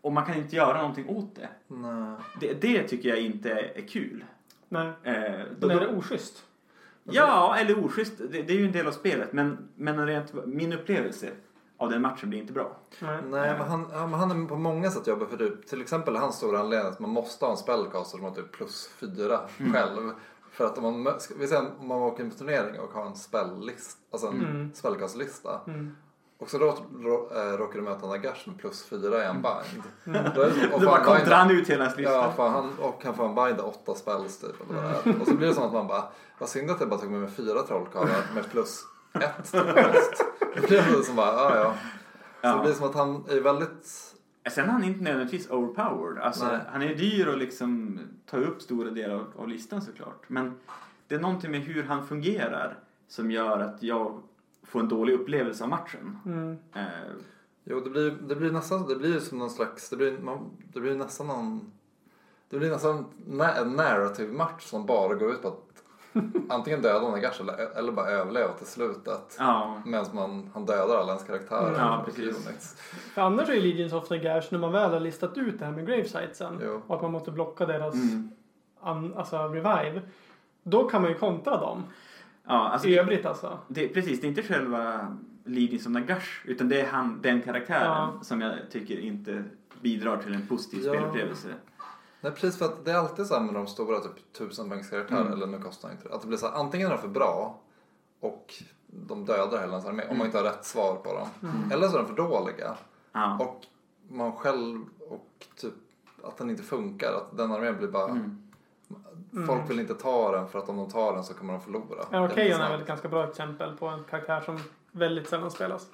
och man kan inte göra någonting åt det. Nej. Det, det tycker jag inte är kul. Nej. Eh, Men är det oschysst? Ja, eller oschysst. Det, det är ju en del av spelet. Men, men rent, min upplevelse av den matchen blir inte bra. Nej. Nej, men han, men han är på många sätt jobbig för typ, till exempel hans stora anledning att man måste ha en spellcaster som har typ plus fyra själv. För att om man, vi säger om man åker in på turnering och har en spelllist, alltså en Mm. spellcastlista. Mm. Och så rå, rå, äh, råkar du möta Nagash med plus fyra i en bind. Då är det, och Då bara han kontrar han ut hela hans lista. Ja, för han, och han får en binda åtta spells typ. Eller vad det är. Och så blir det som att man bara, vad synd att jag bara tog med mig fyra trollkarlar med plus ett kost. Det blir det som bara, ja ja. Så Ja. det blir som att han är väldigt Sen är han inte nödvändigtvis overpowered. Alltså, Nej. han är dyr och liksom tar upp stora delar av, av listan såklart. Men det är någonting med hur han fungerar som gör att jag får en dålig upplevelse av matchen. Mm. Eh, Jo, det blir, det blir nästan, det blir som någon slags, det blir, man, det blir nästan någon, det blir nästan nä, en narrative match som bara går ut på att antingen döda Nagash eller, eller bara överleva till slutet. ja. Medan man, han dödar alla ens karaktärer. Ja, precis. För annars är ju Legions of Nagash när man väl har listat ut det här med Gravesightsen Jo. och att man måste blocka deras Mm. an, alltså revive. Då kan man ju kontra dem. ja alltså, I övrigt alltså. det, precis, det är inte själva Leading som Nagash utan det är han, den karaktären Ja. som jag tycker inte bidrar till en positiv Ja. spelupplevelse. Nej, precis för att det är alltid så här med de stora typ tusenpoängskaraktärer, Mm. eller nu kostar inte det. Att det blir så här, antingen är de för bra och de dödar hela ens armé om man inte har rätt svar på dem. Eller så är de för dåliga. Ja. Och man själv och typ att den inte funkar. Att den armén blir bara... Mm. Folk vill inte ta den för att om de tar den så kommer de förlora. Ja, Arkeon är väl ett ganska bra exempel på en karaktär som väldigt sällan spelas.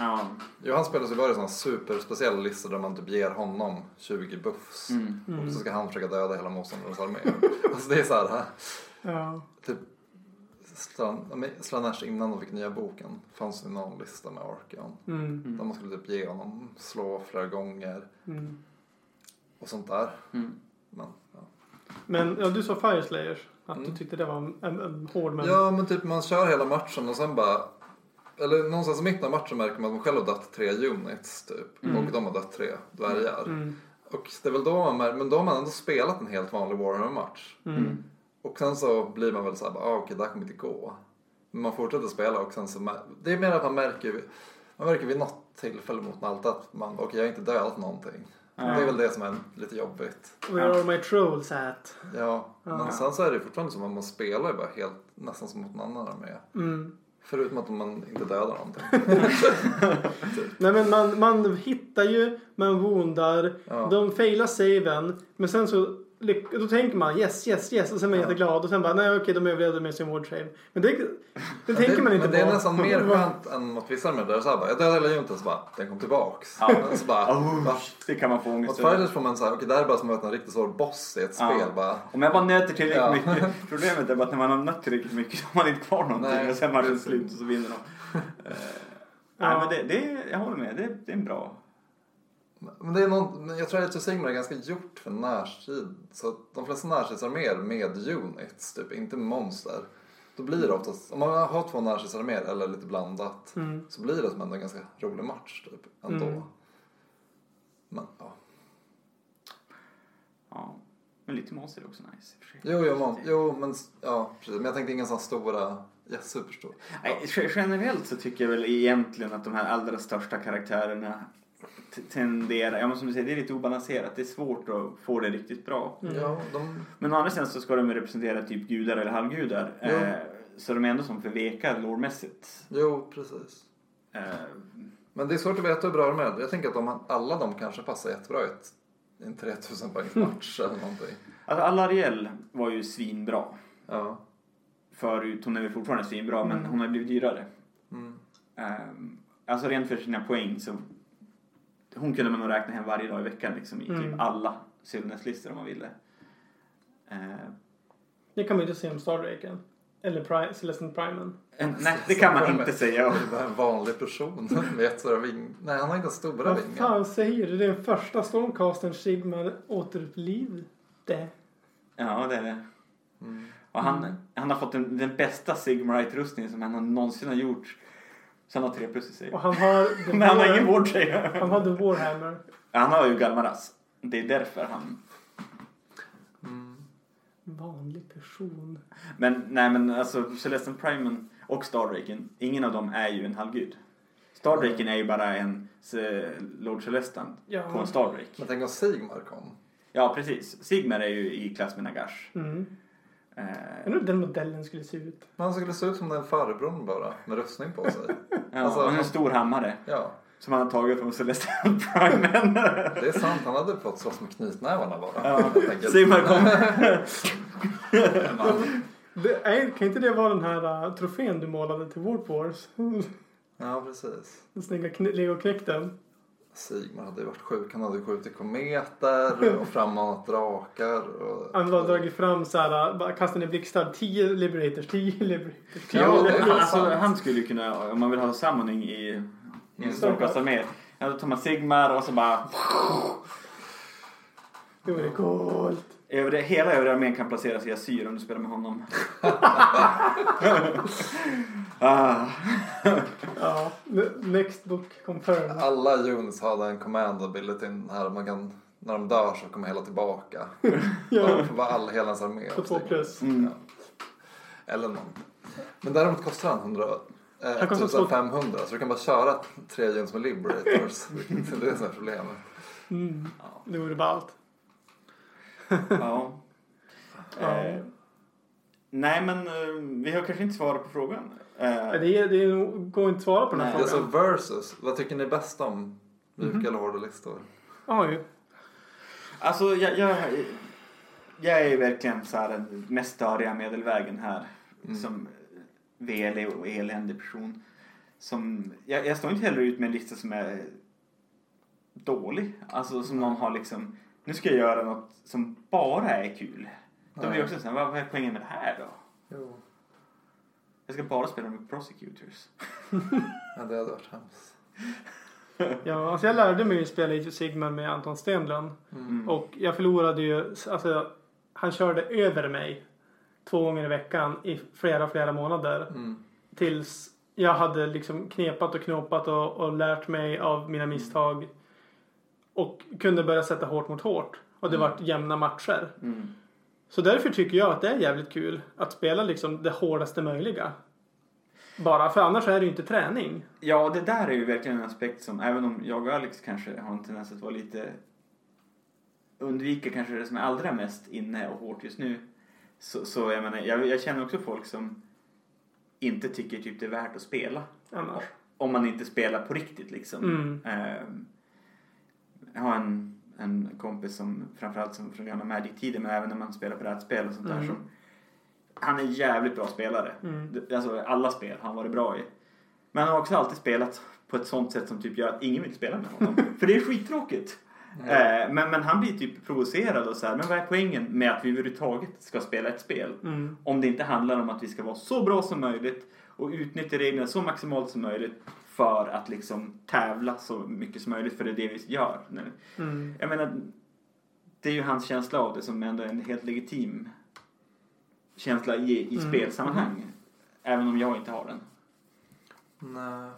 Ja. Jo, han spelar så bara i sådana superspeciella listor där man typ ger honom 20 buffs. Mm. Och så ska han försöka döda hela motståndarens armé. alltså det är så här, Ja. typ Slan- Slanesh innan de fick nya boken fanns det någon lista med Arkeon. Mm. Där man skulle typ ge honom slå flera gånger Mm. och sånt där. Mm. Men, ja. Men ja, du sa Fire Slayers. Att du Mm. tyckte det var en, en, en hård men... Ja men typ man kör hela matchen och sen bara eller någonstans i mitten av matchen märker man att man själv har dött tre units typ. Mm. Och de har dött tre dvärgar. Mm. Och det är väl då man märker, men då har man ändå spelat en helt vanlig Warhammer-match. Mm. Och sen så blir man väl såhär, ah, okej det här kommer inte gå. Men man fortsätter spela och sen så, det är mer att man märker, man märker vid något tillfälle mot Malte att man, okej jag har inte dödat någonting. Ja. Det är väl det som är lite jobbigt. Where are my trolls at? Ja, men sen så är det fortfarande som att man spelar ju bara helt, nästan som mot en annan armé. Mm. Förutom att man inte dödar någonting. Nej men man, man hittar ju, man woundar, Ja. de failar saven. Men sen så då tänker man yes, yes, yes och sen är man Ja. jätteglad och sen bara nej okej de överlevde med sin ward save. Men det, det tänker man inte men på. det är nästan mer skönt än mot vissa där det såhär bara, jag dödade hela juntan så bara, den kom tillbaks. Ja. Så bara, Oh, va? det kan man få ångest Mot Fighters får man såhär, okej det här är bara som att möta en riktigt svår boss i ett Ja. spel bara. Om jag bara nöter tillräckligt Ja. mycket. Problemet är bara att när man har nött tillräckligt mycket så har man inte kvar någonting Nej. och sen det slut och så vinner de. Eh, Nej Ja. men det, det, jag håller med, det, det är en bra. Men det är någon, men jag tror att Age of Sigmar är ganska gjort för närstrid. Så att de flesta närstridsarméer med units, typ, inte monster. Då blir det oftast, om man har två närstridsarméer eller lite blandat. Mm. Så blir det som ändå en ganska rolig match typ, ändå. Mm. Men ja. Ja. Men lite monster är också nice. Jo, jo, man, jo men, ja, precis. men jag tänkte inga sådana stora, ja, superstora. Nej, ge- generellt så tycker jag väl egentligen att de här allra största karaktärerna tenderar, ja men som du säger, det är lite obalanserat. Det är svårt att få det riktigt bra. Mm. Ja, de, Men å andra sidan så ska de representera typ gudar eller halvgudar. Eh, så de är ändå som för veka lårmässigt. jo, precis. Eh, Men det är svårt att veta hur bra de är. Jag tänker att de, alla de kanske passar jättebra i ett, en 3000 poängs match eller någonting. alltså Alariel var ju svinbra. Ja. Förut, hon är väl fortfarande svinbra men Mm. hon har blivit dyrare. Mm. Um, alltså rent för sina poäng så hon kunde man nog räkna hem varje dag i veckan liksom i Mm. typ alla Sylnes-listor om man ville. Eh, Det kan man ju inte säga om Stardraken. Eller Pri- Celestin Primen. en- nej, det kan man inte säga. Det är bara en vanlig person med jättestora vingar. Nej, han har inte stora Vad vingar. fan säger du? Det är den första Stormcastern Sigmar återupplivde. Ja, det är det. Mm. Och han, han har fått den, den bästa Sigmarite-rustningen som han har någonsin har gjort. Så han har 3 plus i sig. Och han har... The Men han har ingen vård säger jag. Han hade Warhammer. Han har ju Galmaras. Det är därför han... Mm. Vanlig person. Men nej men alltså Celestin Primen och Stardraken, ingen av dem är ju en halvgud. Stardraken är ju bara en eh, Lord Celestan Ja. på en Stardrake. Men tänk om Sigmar kom. Ja precis. Sigmar är ju i klass med Nagash. Mm. Eh, Undrar hur den modellen skulle se ut. Men han skulle se ut som den farbrorn bara, med rustning på sig. ja, Alltså, och en han- stor hammare Ja, som han har tagit från Celestin Primen. det är sant. Han hade fått slåss med knytnävarna bara. Ja. Sigmar kom. Det är, kan inte det vara den här uh, trofén du målade till Warp Wars? Ja, precis. Den snygga kn- legoknekten. Sigmar hade ju varit sjuk. Han hade ju skjutit kometer och frammanat drakar. Och... Han har dragit fram så här, bara kastat ner blixtar. 10 liberators, 10 liberators. Ja, Ja, fan alltså, han skulle ju kunna, om man vill ha summoning i, i en Mm. storkastarmé. Ja, då tar man Sigmar och så bara Det vore coolt. Över det, hela övriga armén kan placeras i Asyr om du spelar med honom. ah. Ja, ne- next book confirmed. Alla units hade en command ability här. Man kan, när de dör så kommer hela tillbaka. Ja. För all, hela ens armé. På två plus. Mm. Ja. Eller någon. Men däremot kostar han 100, eh, Han kostar 1500 så du kan bara köra tre units med liberators. det är det som är problemet. Mm. Ja. Det vore ballt. ja. Ja. Eh, nej men eh, vi har kanske inte svarat på frågan. Eh, Det, är, det går inte att svara på den här Nej. Det är så frågan. versus. Vad tycker ni bäst om? Mjuka Mhm. eller hårda listor? Oj. Alltså jag, jag, jag är verkligen så här den mest störiga medelvägen här. Mm. Som velig och eländig person. Som, jag, jag står inte heller ut med en lista som är dålig. Alltså som någon har liksom, nu ska jag göra något som bara är kul. Då blir jag också såhär, vad, vad är poängen med det här då? Jo. Jag ska bara spela med prosecutors. Ja, det hade varit hemskt. Ja, alltså jag lärde mig ju spela Age of Sigmar med Anton Stenlund. Mm. Och jag förlorade ju, alltså han körde över mig två gånger i veckan i flera, flera månader. Mm. Tills jag hade liksom knepat och knåpat och, och lärt mig av mina misstag. Och kunde börja sätta hårt mot hårt. Och det Mm. vart jämna matcher. Mm. Så därför tycker jag att det är jävligt kul att spela liksom det hårdaste möjliga. Bara, för annars är det ju inte träning. Ja, det där är ju verkligen en aspekt som, även om jag och Alex kanske har en tendens att vara lite undviker kanske det som är allra mest inne och hårt just nu. Så, så jag menar, jag, jag känner också folk som inte tycker typ det är värt att spela. Annars. Om man inte spelar på riktigt liksom. Mm. Ehm, jag har en, en kompis som framförallt som från gamla Magic-tiden men även när man spelar brädspel och sånt där Mm. som han är en jävligt bra spelare. Mm. Alltså alla spel har han varit bra i. Men han har också alltid spelat på ett sånt sätt som typ gör att ingen vill spela med honom. För det är skittråkigt. Eh, men, men han blir typ provocerad och så här, men vad är poängen med att vi överhuvudtaget ska spela ett spel? Mm. Om det inte handlar om att vi ska vara så bra som möjligt och utnyttja reglerna så maximalt som möjligt för att liksom tävla så mycket som möjligt för det är det vi gör nu. Mm. Jag menar, det är ju hans känsla av det som ändå är en helt legitim känsla i, i Mm. spelsammanhang. Även om jag inte har den. Nej.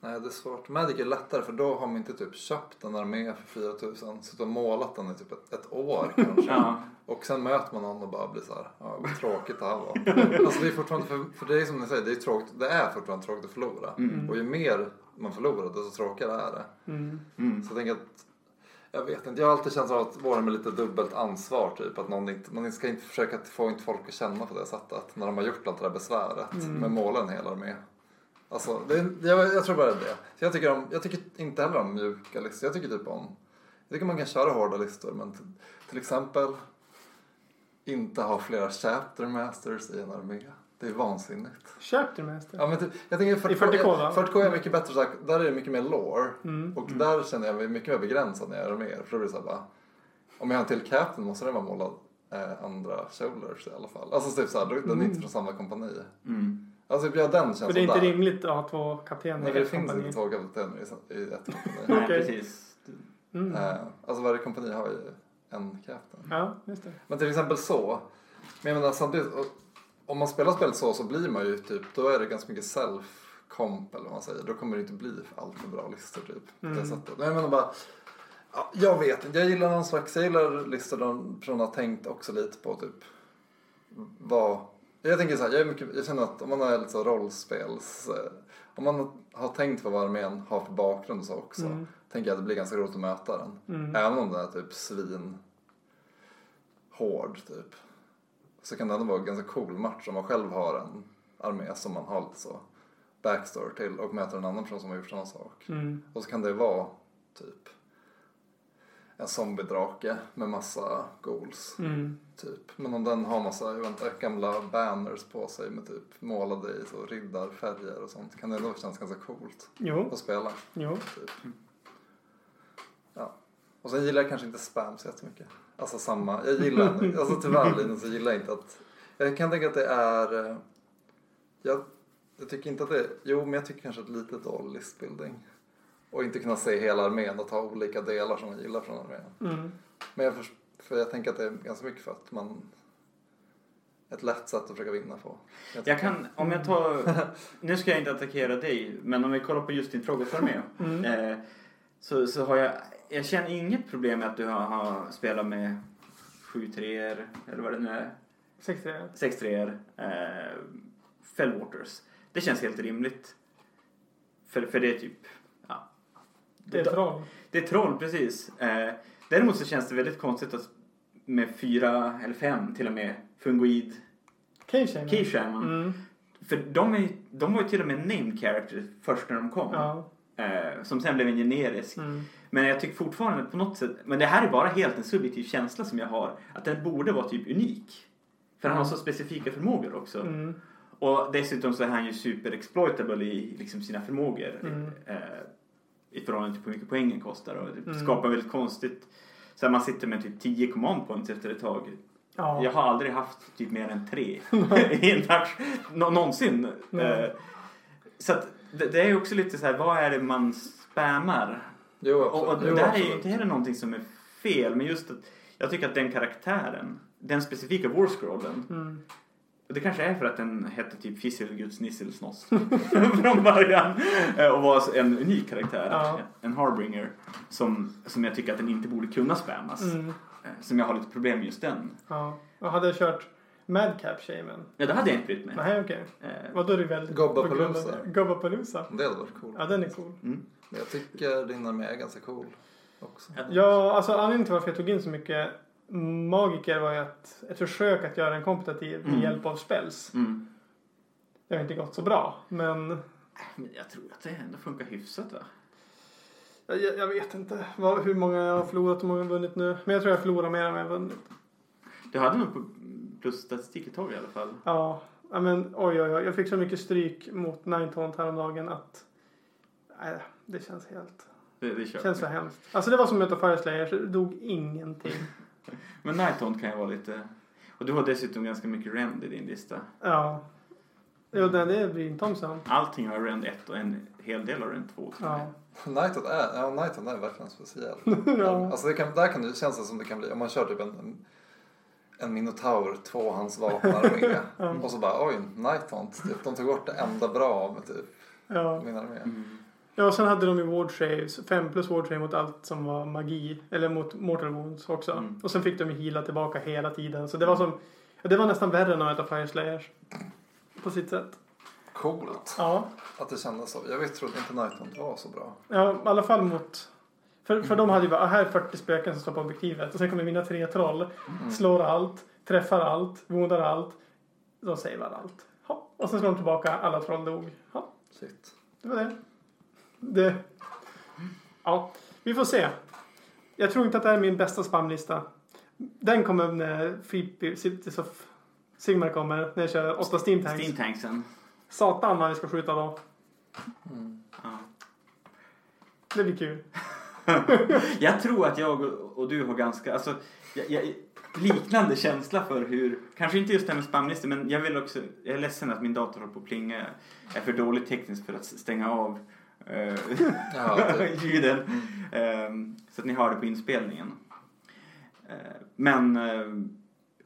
Nej, det är svårt. Magic är lättare för då har man inte typ köpt en armé för 4000. Suttit och målat den i typ ett, ett år kanske. Ja. Och sen möter man någon och bara blir så här, ja vad tråkigt det här var. alltså det är fortfarande, för, för det är som ni säger, det är, tråkigt, det är fortfarande tråkigt att förlora. Mm. Och ju mer man förlorar desto tråkigare är det. Mm. Mm. Så jag tänker att, jag vet inte, jag har alltid känt att vara med lite dubbelt ansvar typ. Att någon inte, man ska inte försöka att få inte folk att känna på det sättet. När de har gjort allt det där besväret Mm. med måla en hel armé. Alltså, det, är- jag, jag tror bara det är. Så jag, tycker om, jag tycker inte heller om mjuka listor. Jag tycker typ om, jag tycker man kan köra hårda listor. Men till, till exempel inte ha flera chapter masters i en armé. Det är vansinnigt. Chapter Master. Ja, men typ, jag tänker I 40K, va? 40K är mycket bättre, så här, där är det mycket mer lore. Mm. Och där känner jag mig mycket mer begränsad när jag gör arméer. För då blir det så här bara, om jag har en till captain måste den vara målad eh, andra shoulders i alla fall. Alltså typ såhär, den är inte från samma kompani. Mm. Alltså jag den känslan För det är inte där. rimligt att ha två kaptener Nej, i det ett finns kompani. inte två kaptener i, i ett kompani. Nej, precis. Mm. eh, alltså varje kompani har ju en captain. Ja, just det. Men till exempel så. Men jag menar samtidigt, om man spelar spelet så så blir man ju typ, då är det ganska mycket self-comp eller vad man säger. Då kommer det inte bli allt för bra listor typ. På det Mm. sättet. Men jag menar bara, ja, jag vet inte. Jag gillar någon slags, jag gillar listor där personen har tänkt också lite på typ vad, jag tänker så här, jag, är mycket, jag känner att om man är lite så rollspels, eh, om man har tänkt på vad armén har för bakgrund och så också. Mm. Tänker jag att det blir ganska roligt att möta den. Mm. Även om den är typ svin hård typ. Så kan det ändå vara en ganska cool match om man själv har en armé som man har lite så backstory till och möter en annan person som har gjort samma sak. Mm. Och så kan det vara typ en zombiedrake med massa goals. Mm. Typ. Men om den har massa inte, gamla banners på sig med typ målade i så riddarfärger och sånt kan det ändå kännas ganska coolt Jo, att spela. jo. Typ. Ja. Och sen gillar jag kanske inte spam så jättemycket. Alltså samma, jag gillar alltså tyvärr Linus, jag gillar inte att jag kan tänka att det är eh, jag, jag tycker inte att det jo men jag tycker kanske att lite dålig listbuilding. Och inte kunna se hela armén och ta olika delar som man gillar från armén. Mm. Men jag, för, för jag tänker att det är ganska mycket för att man ett lätt sätt att försöka vinna på. Jag kan, om jag tar, nu ska jag inte attackera dig, men om vi kollar på just din fråga för med. Mm. Eh, så, så har jag, jag känner inget problem med att du har, har spelat med 7 3 eller vad det nu är, 60. 6 3 eh, Fellwaters. Det känns helt rimligt. För, för det är typ, ja. Det är troll. Det är troll, precis. Eh, däremot så känns det väldigt konstigt att med fyra eller fem till och med fungoid. Keyshaman. Mm. För de, är, de var ju till och med named character först när de kom. Ja. Eh, som sen blev en generisk. Mm. Men jag tycker fortfarande på något sätt, men det här är bara helt en subjektiv känsla som jag har, att den borde vara typ unik. För han har så specifika förmågor också. Mm. Och dessutom så är han ju super exploitable i liksom sina förmågor. Mm. Eh, I förhållande till hur mycket poängen kostar. Och det Mm. skapar väldigt konstigt. Så här, man sitter med typ 10 command points efter ett tag. Ja. Jag har aldrig haft typ mer än tre i en match. Nå- någonsin. Eh, så att det, det är ju också lite så här, vad är det man spammar? Jo, Och, och Jo, där är ju inte heller någonting som är fel. Men just att jag tycker att den karaktären, den specifika warscrollen. Mm. Och det kanske är för att den hette typ Fisselguds Nisselsnoss från början. eh, Och var en unik karaktär. Ja. En Harbringer. Som, som jag tycker att den inte borde kunna spammas. Mm. Eh, Som jag har lite problem med just den. Ja. Jag hade kört Madcap Shaman. Ja, det hade jag inte brytt mig. Nej, okej. Eh, Vadå är det väldigt... Gobbapalooza. Gobbapalooza. Det hade varit coolt. Ja, den är cool. Mm. Men Jag tycker din armé är ganska cool också. Ja, alltså anledningen till varför jag tog in så mycket magiker var ju att ett försök att göra en kompetitiv med Mm. hjälp av spells. Mm. Det har inte gått så bra, men Men jag tror att det ändå funkar hyfsat va? jag, jag vet inte vad, hur många jag har förlorat och hur många jag har vunnit nu. Men jag tror jag förlorar mer än vad jag har vunnit. Du hade nog på plusstatistik ett tag i alla fall. Ja, ja, men oj oj oj. Jag fick så mycket stryk mot Ninetaunt häromdagen att nej, det känns helt... Det, det känns så hemskt. Alltså det var som att möta Fireslayer, så det dog ingenting. Men Nighthaunt kan ju vara lite... Och du har dessutom ganska mycket rend i din lista. Ja. Jo, det det blir en Thompson. Allting har Rend 1 och en hel del har Rend 2. Ja. Nightot är, ja, är verkligen speciell. Ja. Alltså det kan, där kan det känns det som det kan bli, om man kör typ en, en, en Minotaur tvåhandsvapenarmé och så bara oj, Nighthaunt, typ, de tog bort det enda bra med typ Ja. min armé. Mm. Ja, och sen hade de ju ward saves. 5 plus ward save mot allt som var magi. Eller mot mortal wounds också. Mm. Och sen fick de ju heala tillbaka hela tiden. Så det var som... ja, Det var nästan värre än att möta Fire Slayers. På sitt sätt. Coolt Ja. att det kändes så. Jag vet, trodde inte Nighthaunt var så bra. Ja, i alla fall mot... För, för de hade ju bara, ah, här är 40 spöken som står på objektivet. Och sen kommer mina tre troll. Slår allt, träffar allt, woundar allt. De savear allt. Ja. Och sen slår de tillbaka, alla troll dog. Ja, Shit. det var det. Det... Ja, vi får se. Jag tror inte att det här är min bästa spamlista. Den kommer när of Sigmar kommer. När jag kör åtta Steam Tanks. Steam tanksen. Satan vad vi ska skjuta då. Ja. Det blir kul. Jag tror att jag och- du har ganska, alltså, jag, jag, liknande känsla för hur, kanske inte just det här med spamlistor men jag vill också, jag är ledsen att min dator håller på att plinga. Jag är för dålig tekniskt för att stänga av Ja, typ. ljuden. Eh, så att ni hör det på inspelningen. Eh, men eh,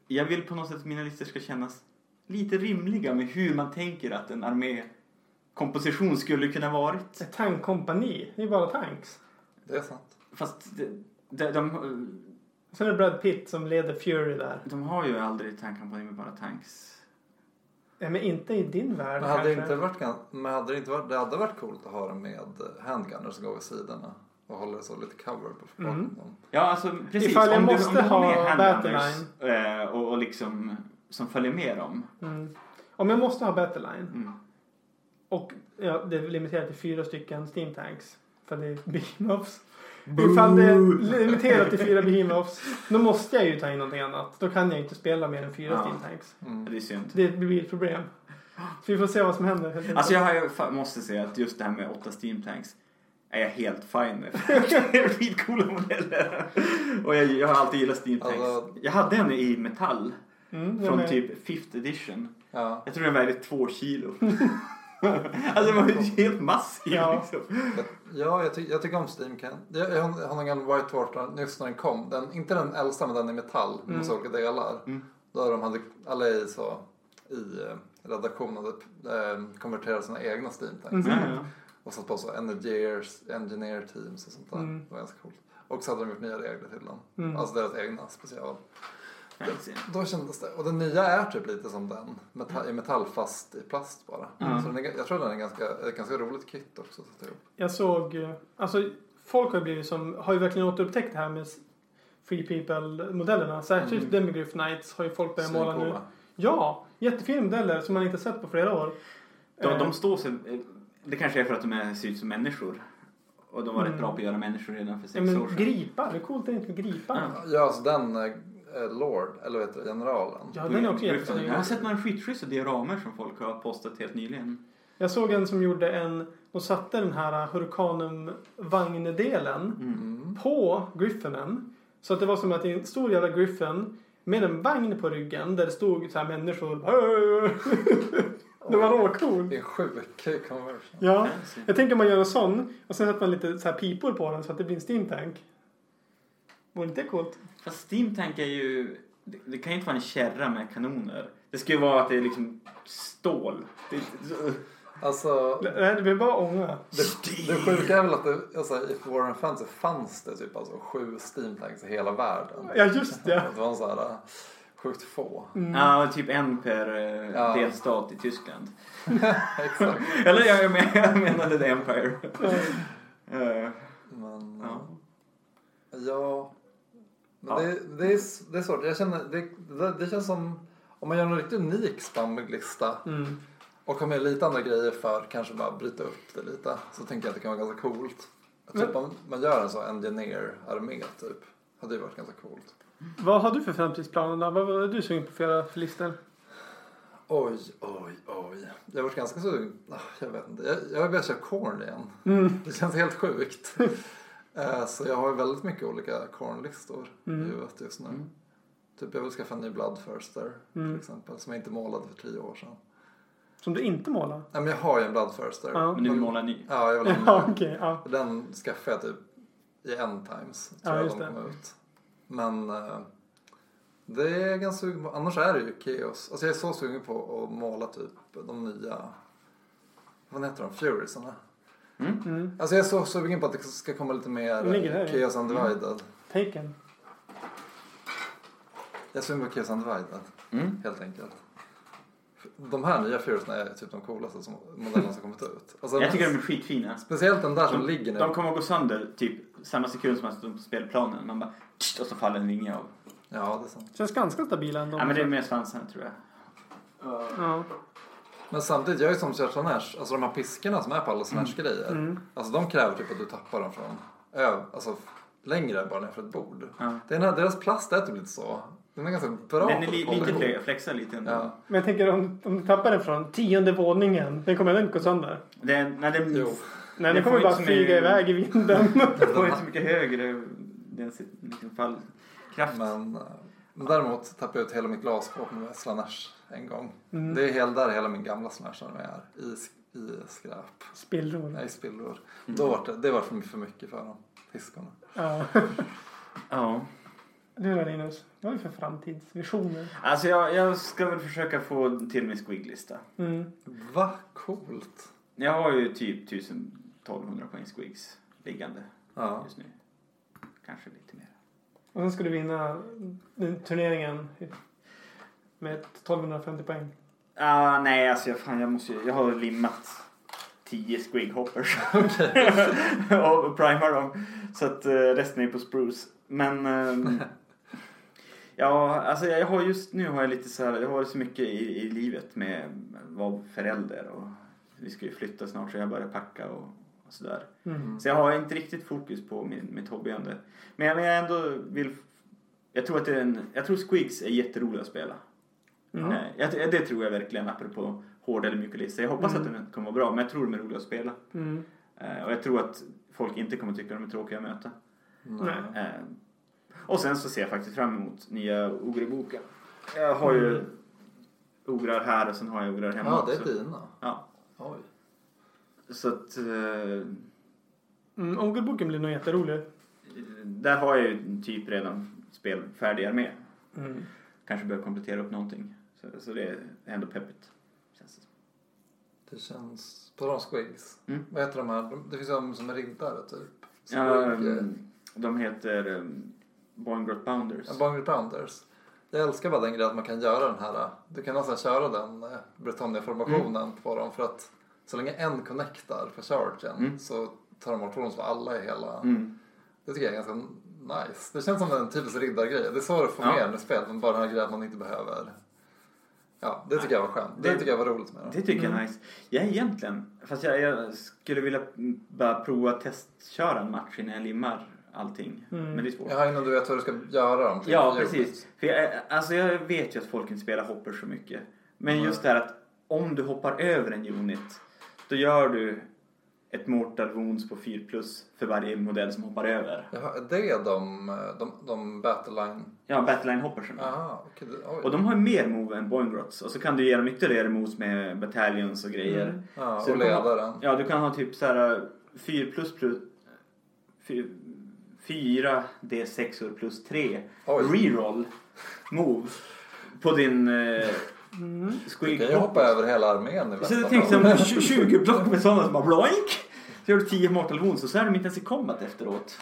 jag vill på något sätt att mina listor ska kännas lite rimliga med hur man tänker att en armékomposition skulle kunna varit. Ett tankkompani. Det är bara tanks. Det är sant. Fast de, de, de, Sen är det Brad Pitt som leder Fury där. de har ju aldrig tankkampanj med bara tanks. Ja, men inte i din värld Men hade det kanske. inte varit, men hade det inte varit, det hade varit coolt att ha det med handgunners som går vid sidorna och håller så lite cover på Mm. bakom. Ja, alltså precis. Ifall jag om du, måste om du har med ha handgunners eh, och, och liksom som följer med dem. Mm. Om jag måste ha Battleline Mm. och ja, det är limiterat till fyra stycken Steam Tanks. För det är Behemoths. Ifall det är limiterat till fyra Behemoths då måste jag ju ta in någonting annat. Då kan jag inte spela mer än fyra Ja. Steam Tanks. Mm. Det är synd. Det blir ett problem. Så vi får se vad som händer. helt. Alltså jag, har, ju- fa- måste säga att just det här med åtta steam tanks är jag helt fine med. det är skitcoola modeller. Och jag, jag har alltid gillat steam tanks. Alltså- Jag hade en i metall mm, jag från med. typ 5th edition. Ja. Jag tror den vägde två kilo. alltså den var ju helt massiv Ja. liksom. Ja, jag, ty- jag tycker om Steam Can. Jag, jag har någon gammal White Water nyss när den kom. Den, inte den äldsta men den i metall med Mm. så olika delar. Mm. Där de hade alla i så i eh, redaktionen hade eh, konverterat sina egna Steam Tanks. Ja. Och satt på så engineers, engineer teams och sånt där. Mm. Det var ganska coolt. Och så hade de gjort nya regler till den. Mm. Alltså deras egna special. Då kändes det. Och den nya är typ lite som den. Metall, I metall fast i plast bara. Mm. Så den är, jag tror den är ganska, ett ganska roligt kit också. sätta ihop. Jag såg, eh, alltså folk har ju blivit som, har ju verkligen återupptäckt det här med Free People-modellerna. Särskilt Mm. Demigryph Knights har ju folk börjat måla nu. Ja, jättefina modeller som man inte sett på flera år. De, Eh, de står sig, det kanske är för att de är, ser ut som människor. Och de var rätt Mm. bra på att göra människor redan för ja, sex men år sedan. gripar, hur coolt är det inte med gripar? Ja. Ja, alltså den eh, Lord, eller vad heter det, generalen. Ja, den är också Jag jättesnygg. har sett några skitschyssta dioramer som folk har postat helt nyligen. Jag såg en som gjorde en, de satte den här Hurricanum-vagndelen Mm. på Griffinen. Så att det var som att det är en stor jävla Griffin med en vagn på ryggen där det stod så här människor. det var råcoolt. Det är en sjuk conversion. Ja. Jag tänker man gör en sån och sen sätter man lite så här pipor på den så att det blir en steam tank. Vore inte det coolt? Fast Steam Tank är ju... Det, det kan ju inte vara en kärra med kanoner. Det ska ju vara att det är liksom stål. Det, Alltså, Nej, det blir bara ånga. det, det sjuka är väl att det, alltså, i Warren Fantasy fanns det typ alltså sju Steam Tanks i hela världen. Ja, just det. Det var en sån här äh, sjukt få. Mm. Ja, typ en per eh, Ja. delstat i Tyskland. Exakt. Eller jag, men, jag menade The Empire. Men Ja. ja. Men. Det, det, är, det är svårt. Jag känner, det, det, det känns som om man gör en riktigt unik spamlista Mm. och har med lite andra grejer för kanske bara bryta upp det lite så tänker jag att det kan vara ganska coolt. Typ om man gör en sån engineer-armé typ. Hade ju varit ganska coolt. Vad har du för framtidsplaner? Vad var du sugen på för listor? Oj, oj, oj. Jag har varit ganska sugen. Ah, Jag vet inte. Jag, jag har börjat köra corn igen. Mm. Det känns helt sjukt. Eh, så jag har ju väldigt mycket olika cornlistor Mm. i huvudet just nu. Mm. Typ jag vill skaffa en ny Bloodthirster Mm. till exempel. Som jag inte målade för tio år sedan. Som du inte målar? Nej, men jag har ju en Bloodthirster. Ja. Men du vill måla en ny? Ja, jag vill ha en Ja, ny. okej. ja. Den skaffade jag typ i End Times. Ja, Tror jag just de det. kom ut. Men eh, det är jag ganska sugen på. Annars är det ju Chaos. Alltså jag är så sugen på att måla typ de nya, vad heter de, Furiesarna. Mm. Alltså jag är så sugen på att det ska komma lite mer. Chaos Undivided. Taken. Jag är sugen på Chaos Undivided, Mm. helt enkelt. De här nya Furiesarna är typ de coolaste som, modellerna som kommit ut. Alltså, Jag tycker de är skitfina. Speciellt den där som De, ligger nu. de kommer att gå sönder typ samma sekund som man står på spelplanen. Man bara och så faller en vinge av. Ja, det är sant. Känns ganska stabila ändå. Ja men det är mer svansen tror jag. Ja. Men samtidigt, jag är som kör Slanesh, alltså de här piskorna som är på alla Slanesh grejer. Mm. Alltså de kräver typ att du tappar dem från ö, alltså längre bara ner för ett bord. Ja. Det är den här, deras plast är typ lite så. Den är ganska bra Den är på li, lite ihop. fle- flexar lite ändå. Ja. Men jag tänker om, om du tappar den från tionde våningen. Den kommer ändå inte gå sönder. Den, nej, den, Jo. Nej, den kommer bara flyga mycket- iväg i vinden. den får inte så mycket högre den, liksom, fallkraft. Men, eh, men däremot tappade jag ut hela mitt glasskåp med Slanesh en gång. Mm. Det är hela, där hela min gamla Slanesh är. I, i skräp. Spillror. Nej, i spillror. Mm. Då var det, det var för för mycket för dem. Fiskarna. Ja. Ja. Du då Linus? Vad har vi för framtidsvisioner? Alltså jag, jag ska väl försöka få till min squig-lista. Mm. Va? Coolt. Jag har ju typ 1000-1200 poäng squigs liggande Ja. just nu. Kanske lite mer. Och sen ska du vinna turneringen med 1250 poäng. Ah, nej, alltså jag, fan, jag, måste, jag har limmat 10 squig hoppers. och primar dem. Så att uh, resten är på spruce. Men ehm, ja, alltså jag har just nu har jag lite så här, jag har så mycket i, i livet med att vara förälder och vi ska ju flytta snart så jag börjar packa och, och sådär. Mm. Så jag har inte riktigt fokus på min, mitt hobbyande. Men jag, men jag ändå vill jag tror att det är en, jag tror Squigs är jätteroliga att spela. Mm. Jag, det tror jag verkligen apropå hård eller mjuk lista. Jag hoppas Mm. att den kommer vara bra men jag tror de är roliga att spela. Mm. Eh, och jag tror att folk inte kommer tycka de är tråkiga att möta. Nej. Eh, och sen så ser jag faktiskt fram emot nya Ogre-boken. Jag har ju Mm. ograr här och sen har jag ograr hemma Ja, det är också. dina. Ja, Oj. så att eh, Mm. Ogelboken blir nog jätterolig. där har jag ju typ redan spelfärdig armé. Mm. Kanske behöver komplettera upp någonting. Så, så det är ändå peppigt. Känns det. Det känns... På de squigs. Mm. Vad heter de här? De- Det finns de som är riddare typ. Ja, eh, um, de heter um, Boingrot Bounders. Ja, Bungry Pounders. Jag älskar bara den grejen att man kan göra den här. Du kan nästan köra den eh, Britannia-formationen på dem för att så länge en connectar på chargen Mm. så tar de bort honom för alla i hela. Mm. Det tycker jag är ganska nice. Det känns som en typisk riddargrej. Det är så du får Ja. med den i spelet men bara den här grejen att man inte behöver. Ja, det tycker jag var skönt. Det, Det- tycker jag var roligt med Det det. tycker jag är nice. Jag är egentligen, fast jag, jag skulle vilja mm, bara prova testköra en match innan jag limmar allting. Mm. Men det är svårt. Ja, innan du vet vad du ska göra dem. Ja, precis. För jag, alltså jag vet ju att folk inte spelar hopper så mycket. Men Nej. just det här att om du hoppar över en unit då gör du ett mortal wounds på 4 plus för varje modell som hoppar över. Jaha, det är de, de, de Battleline... Ja, battleline hoppersen. Oj. Och de har mer move än Boingrots. Och så kan du ge dem ytterligare moves med battalions och grejer. Mm. Ja, Så och ledaren. Ja, du kan ha typ så här 4 plus plus 4 D6 plus 3 Oj. reroll move på din uh, Mm. Du kan ju hoppa över hela armén i Så jag tänkte som 20 block med sådana som bara bloink. Så gör du 10 mortal wounds och så är de inte ens i combat efteråt.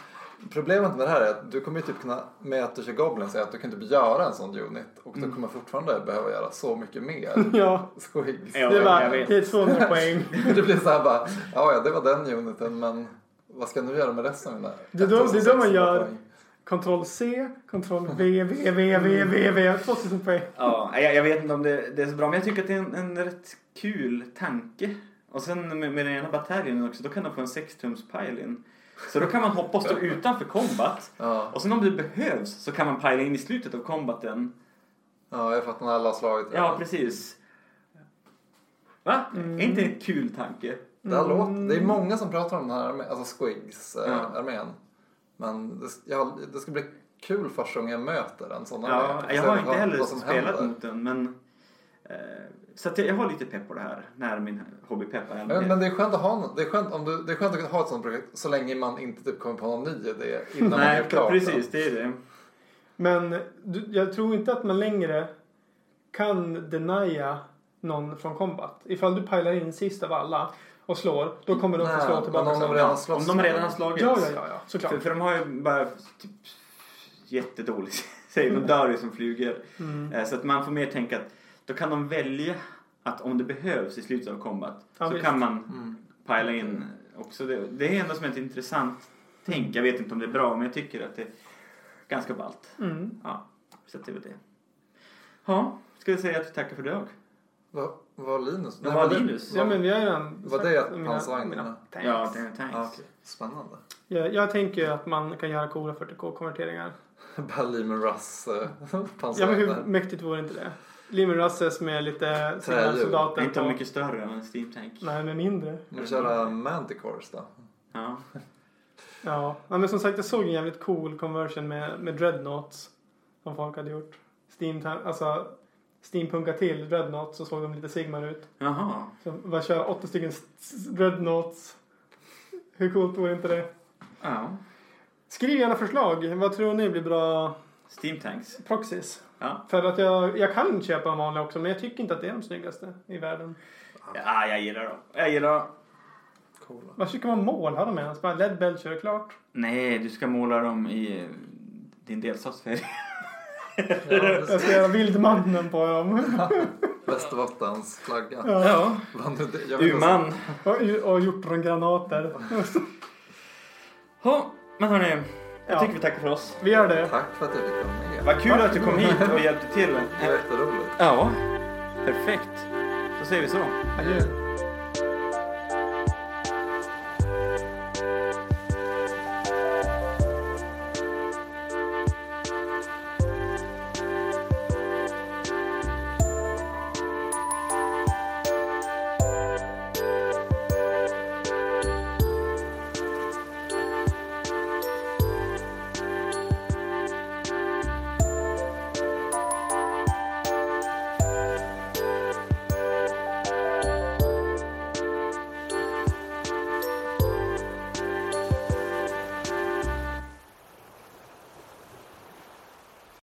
Problemet med det här är att du kommer ju typ kunna, med att du kör Goblin, säga att du kan typ göra en sån unit och Mm. du kommer fortfarande behöva göra så mycket mer Ja, squigs. Ja, det, är bara, jag vet. det är 200 poäng. det blir så här bara, ja det var den uniten men vad ska jag nu göra med resten av mina Det är då- är man 1600 gör- poäng? Ctrl C, Ctrl V, V, V, V, V, V. 2000 poäng. Ja, jag, jag vet inte om det, det är så bra men jag tycker att det är en, en rätt kul tanke. Och sen med, med den ena bataljonen också, då kan de få en 6-tums pile-in. Så då kan man hoppa och stå utanför combat. Ja, Och sen om det behövs så kan man pila in i slutet av combaten. ja, jag fattar när alla har slagit. Ja, precis. Va? Mm. Är inte en kul tanke? Det, här Mm. låter, det är många som pratar om den här alltså squigs eh, Ja. Men det, jag, det ska bli kul första gången jag möter en sån Ja, armé. jag har inte heller vad som spelat händer. mot den men eh, så att jag, jag har lite pepp på det här när min hobbypepp är Men, men det är skönt att ha det är skönt, om du, det är skönt att ha ett sånt projekt så länge man inte typ kommer på någon ny idé innan man Nej, gör klart precis. Det är det. Men du, jag tror inte att man längre kan denia någon från combat. Ifall du pajlar in sist av alla och slår, då kommer de få slå tillbaka. om de redan Ja, slåss om de redan har den. slagits. Ja, ja, ja, ja, såklart. För, för de har ju bara typ jättedåligt säger de dör ju som flugor. Mm. Eh, Så att man får mer tänka att då kan de välja att om det behövs i slutet av combat Ja, så visst. kan man Mm. pajla in också. Det, det är ändå som ett intressant tänk. Jag vet inte om det är bra men jag tycker att det är ganska ballt. Mm. Ja, så att det är väl det. Ja, ska vi säga att vi tackar för idag? Vad var Linus? Vad Nej, var det- Linus? Ja, men vi har redan Var det mina- pansarvagnen? mina tanks. Ja, det är tanks. Ja, okej. Spännande. Jag, jag tänker att man kan göra coola 40k-konverteringar. Bara Lehman Russ eh, Ja, men pansarvagnar. hur mäktigt vore inte det? Lehman Russes med lite signalsoldater Inte mycket större än en Steam Tank. Nej, men mindre. Men köra Manticores då? Ja. Ja. ja, men som sagt jag såg en jävligt cool conversion med, med Dreadnoughts. Som folk hade gjort. Steam, alltså steampunka till Dreadnoughts så såg de lite Sigmar ut. Jaha. Så bara köra åtta stycken Dreadnoughts. Hur coolt vore inte det? Ja. Skriv gärna förslag. Vad tror ni blir bra Steam Tanks. proxies? Ja. För att jag, jag kan köpa en vanlig också men jag tycker inte att det är de snyggaste i världen. Ja, jag gillar dem. Jag gillar dem. Coola. Vad ska man måla dem ens? Bara LED Belcher är klart. Nej, du ska måla dem i din delstatsfärg. Ja, Jag ska göra Vildmannen på dem. Västerbottens flagga. Ja. Inte- Uman. Och, och hjortrongranater. Ja, men hörni. Jag Ja. tycker vi tackar för oss. Vi gör det. Tack för att jag fick vara med. Vad kul att du kom hit och hjälpte till. Det var jätteroligt. Ja, perfekt. Då säger vi så. Adjö.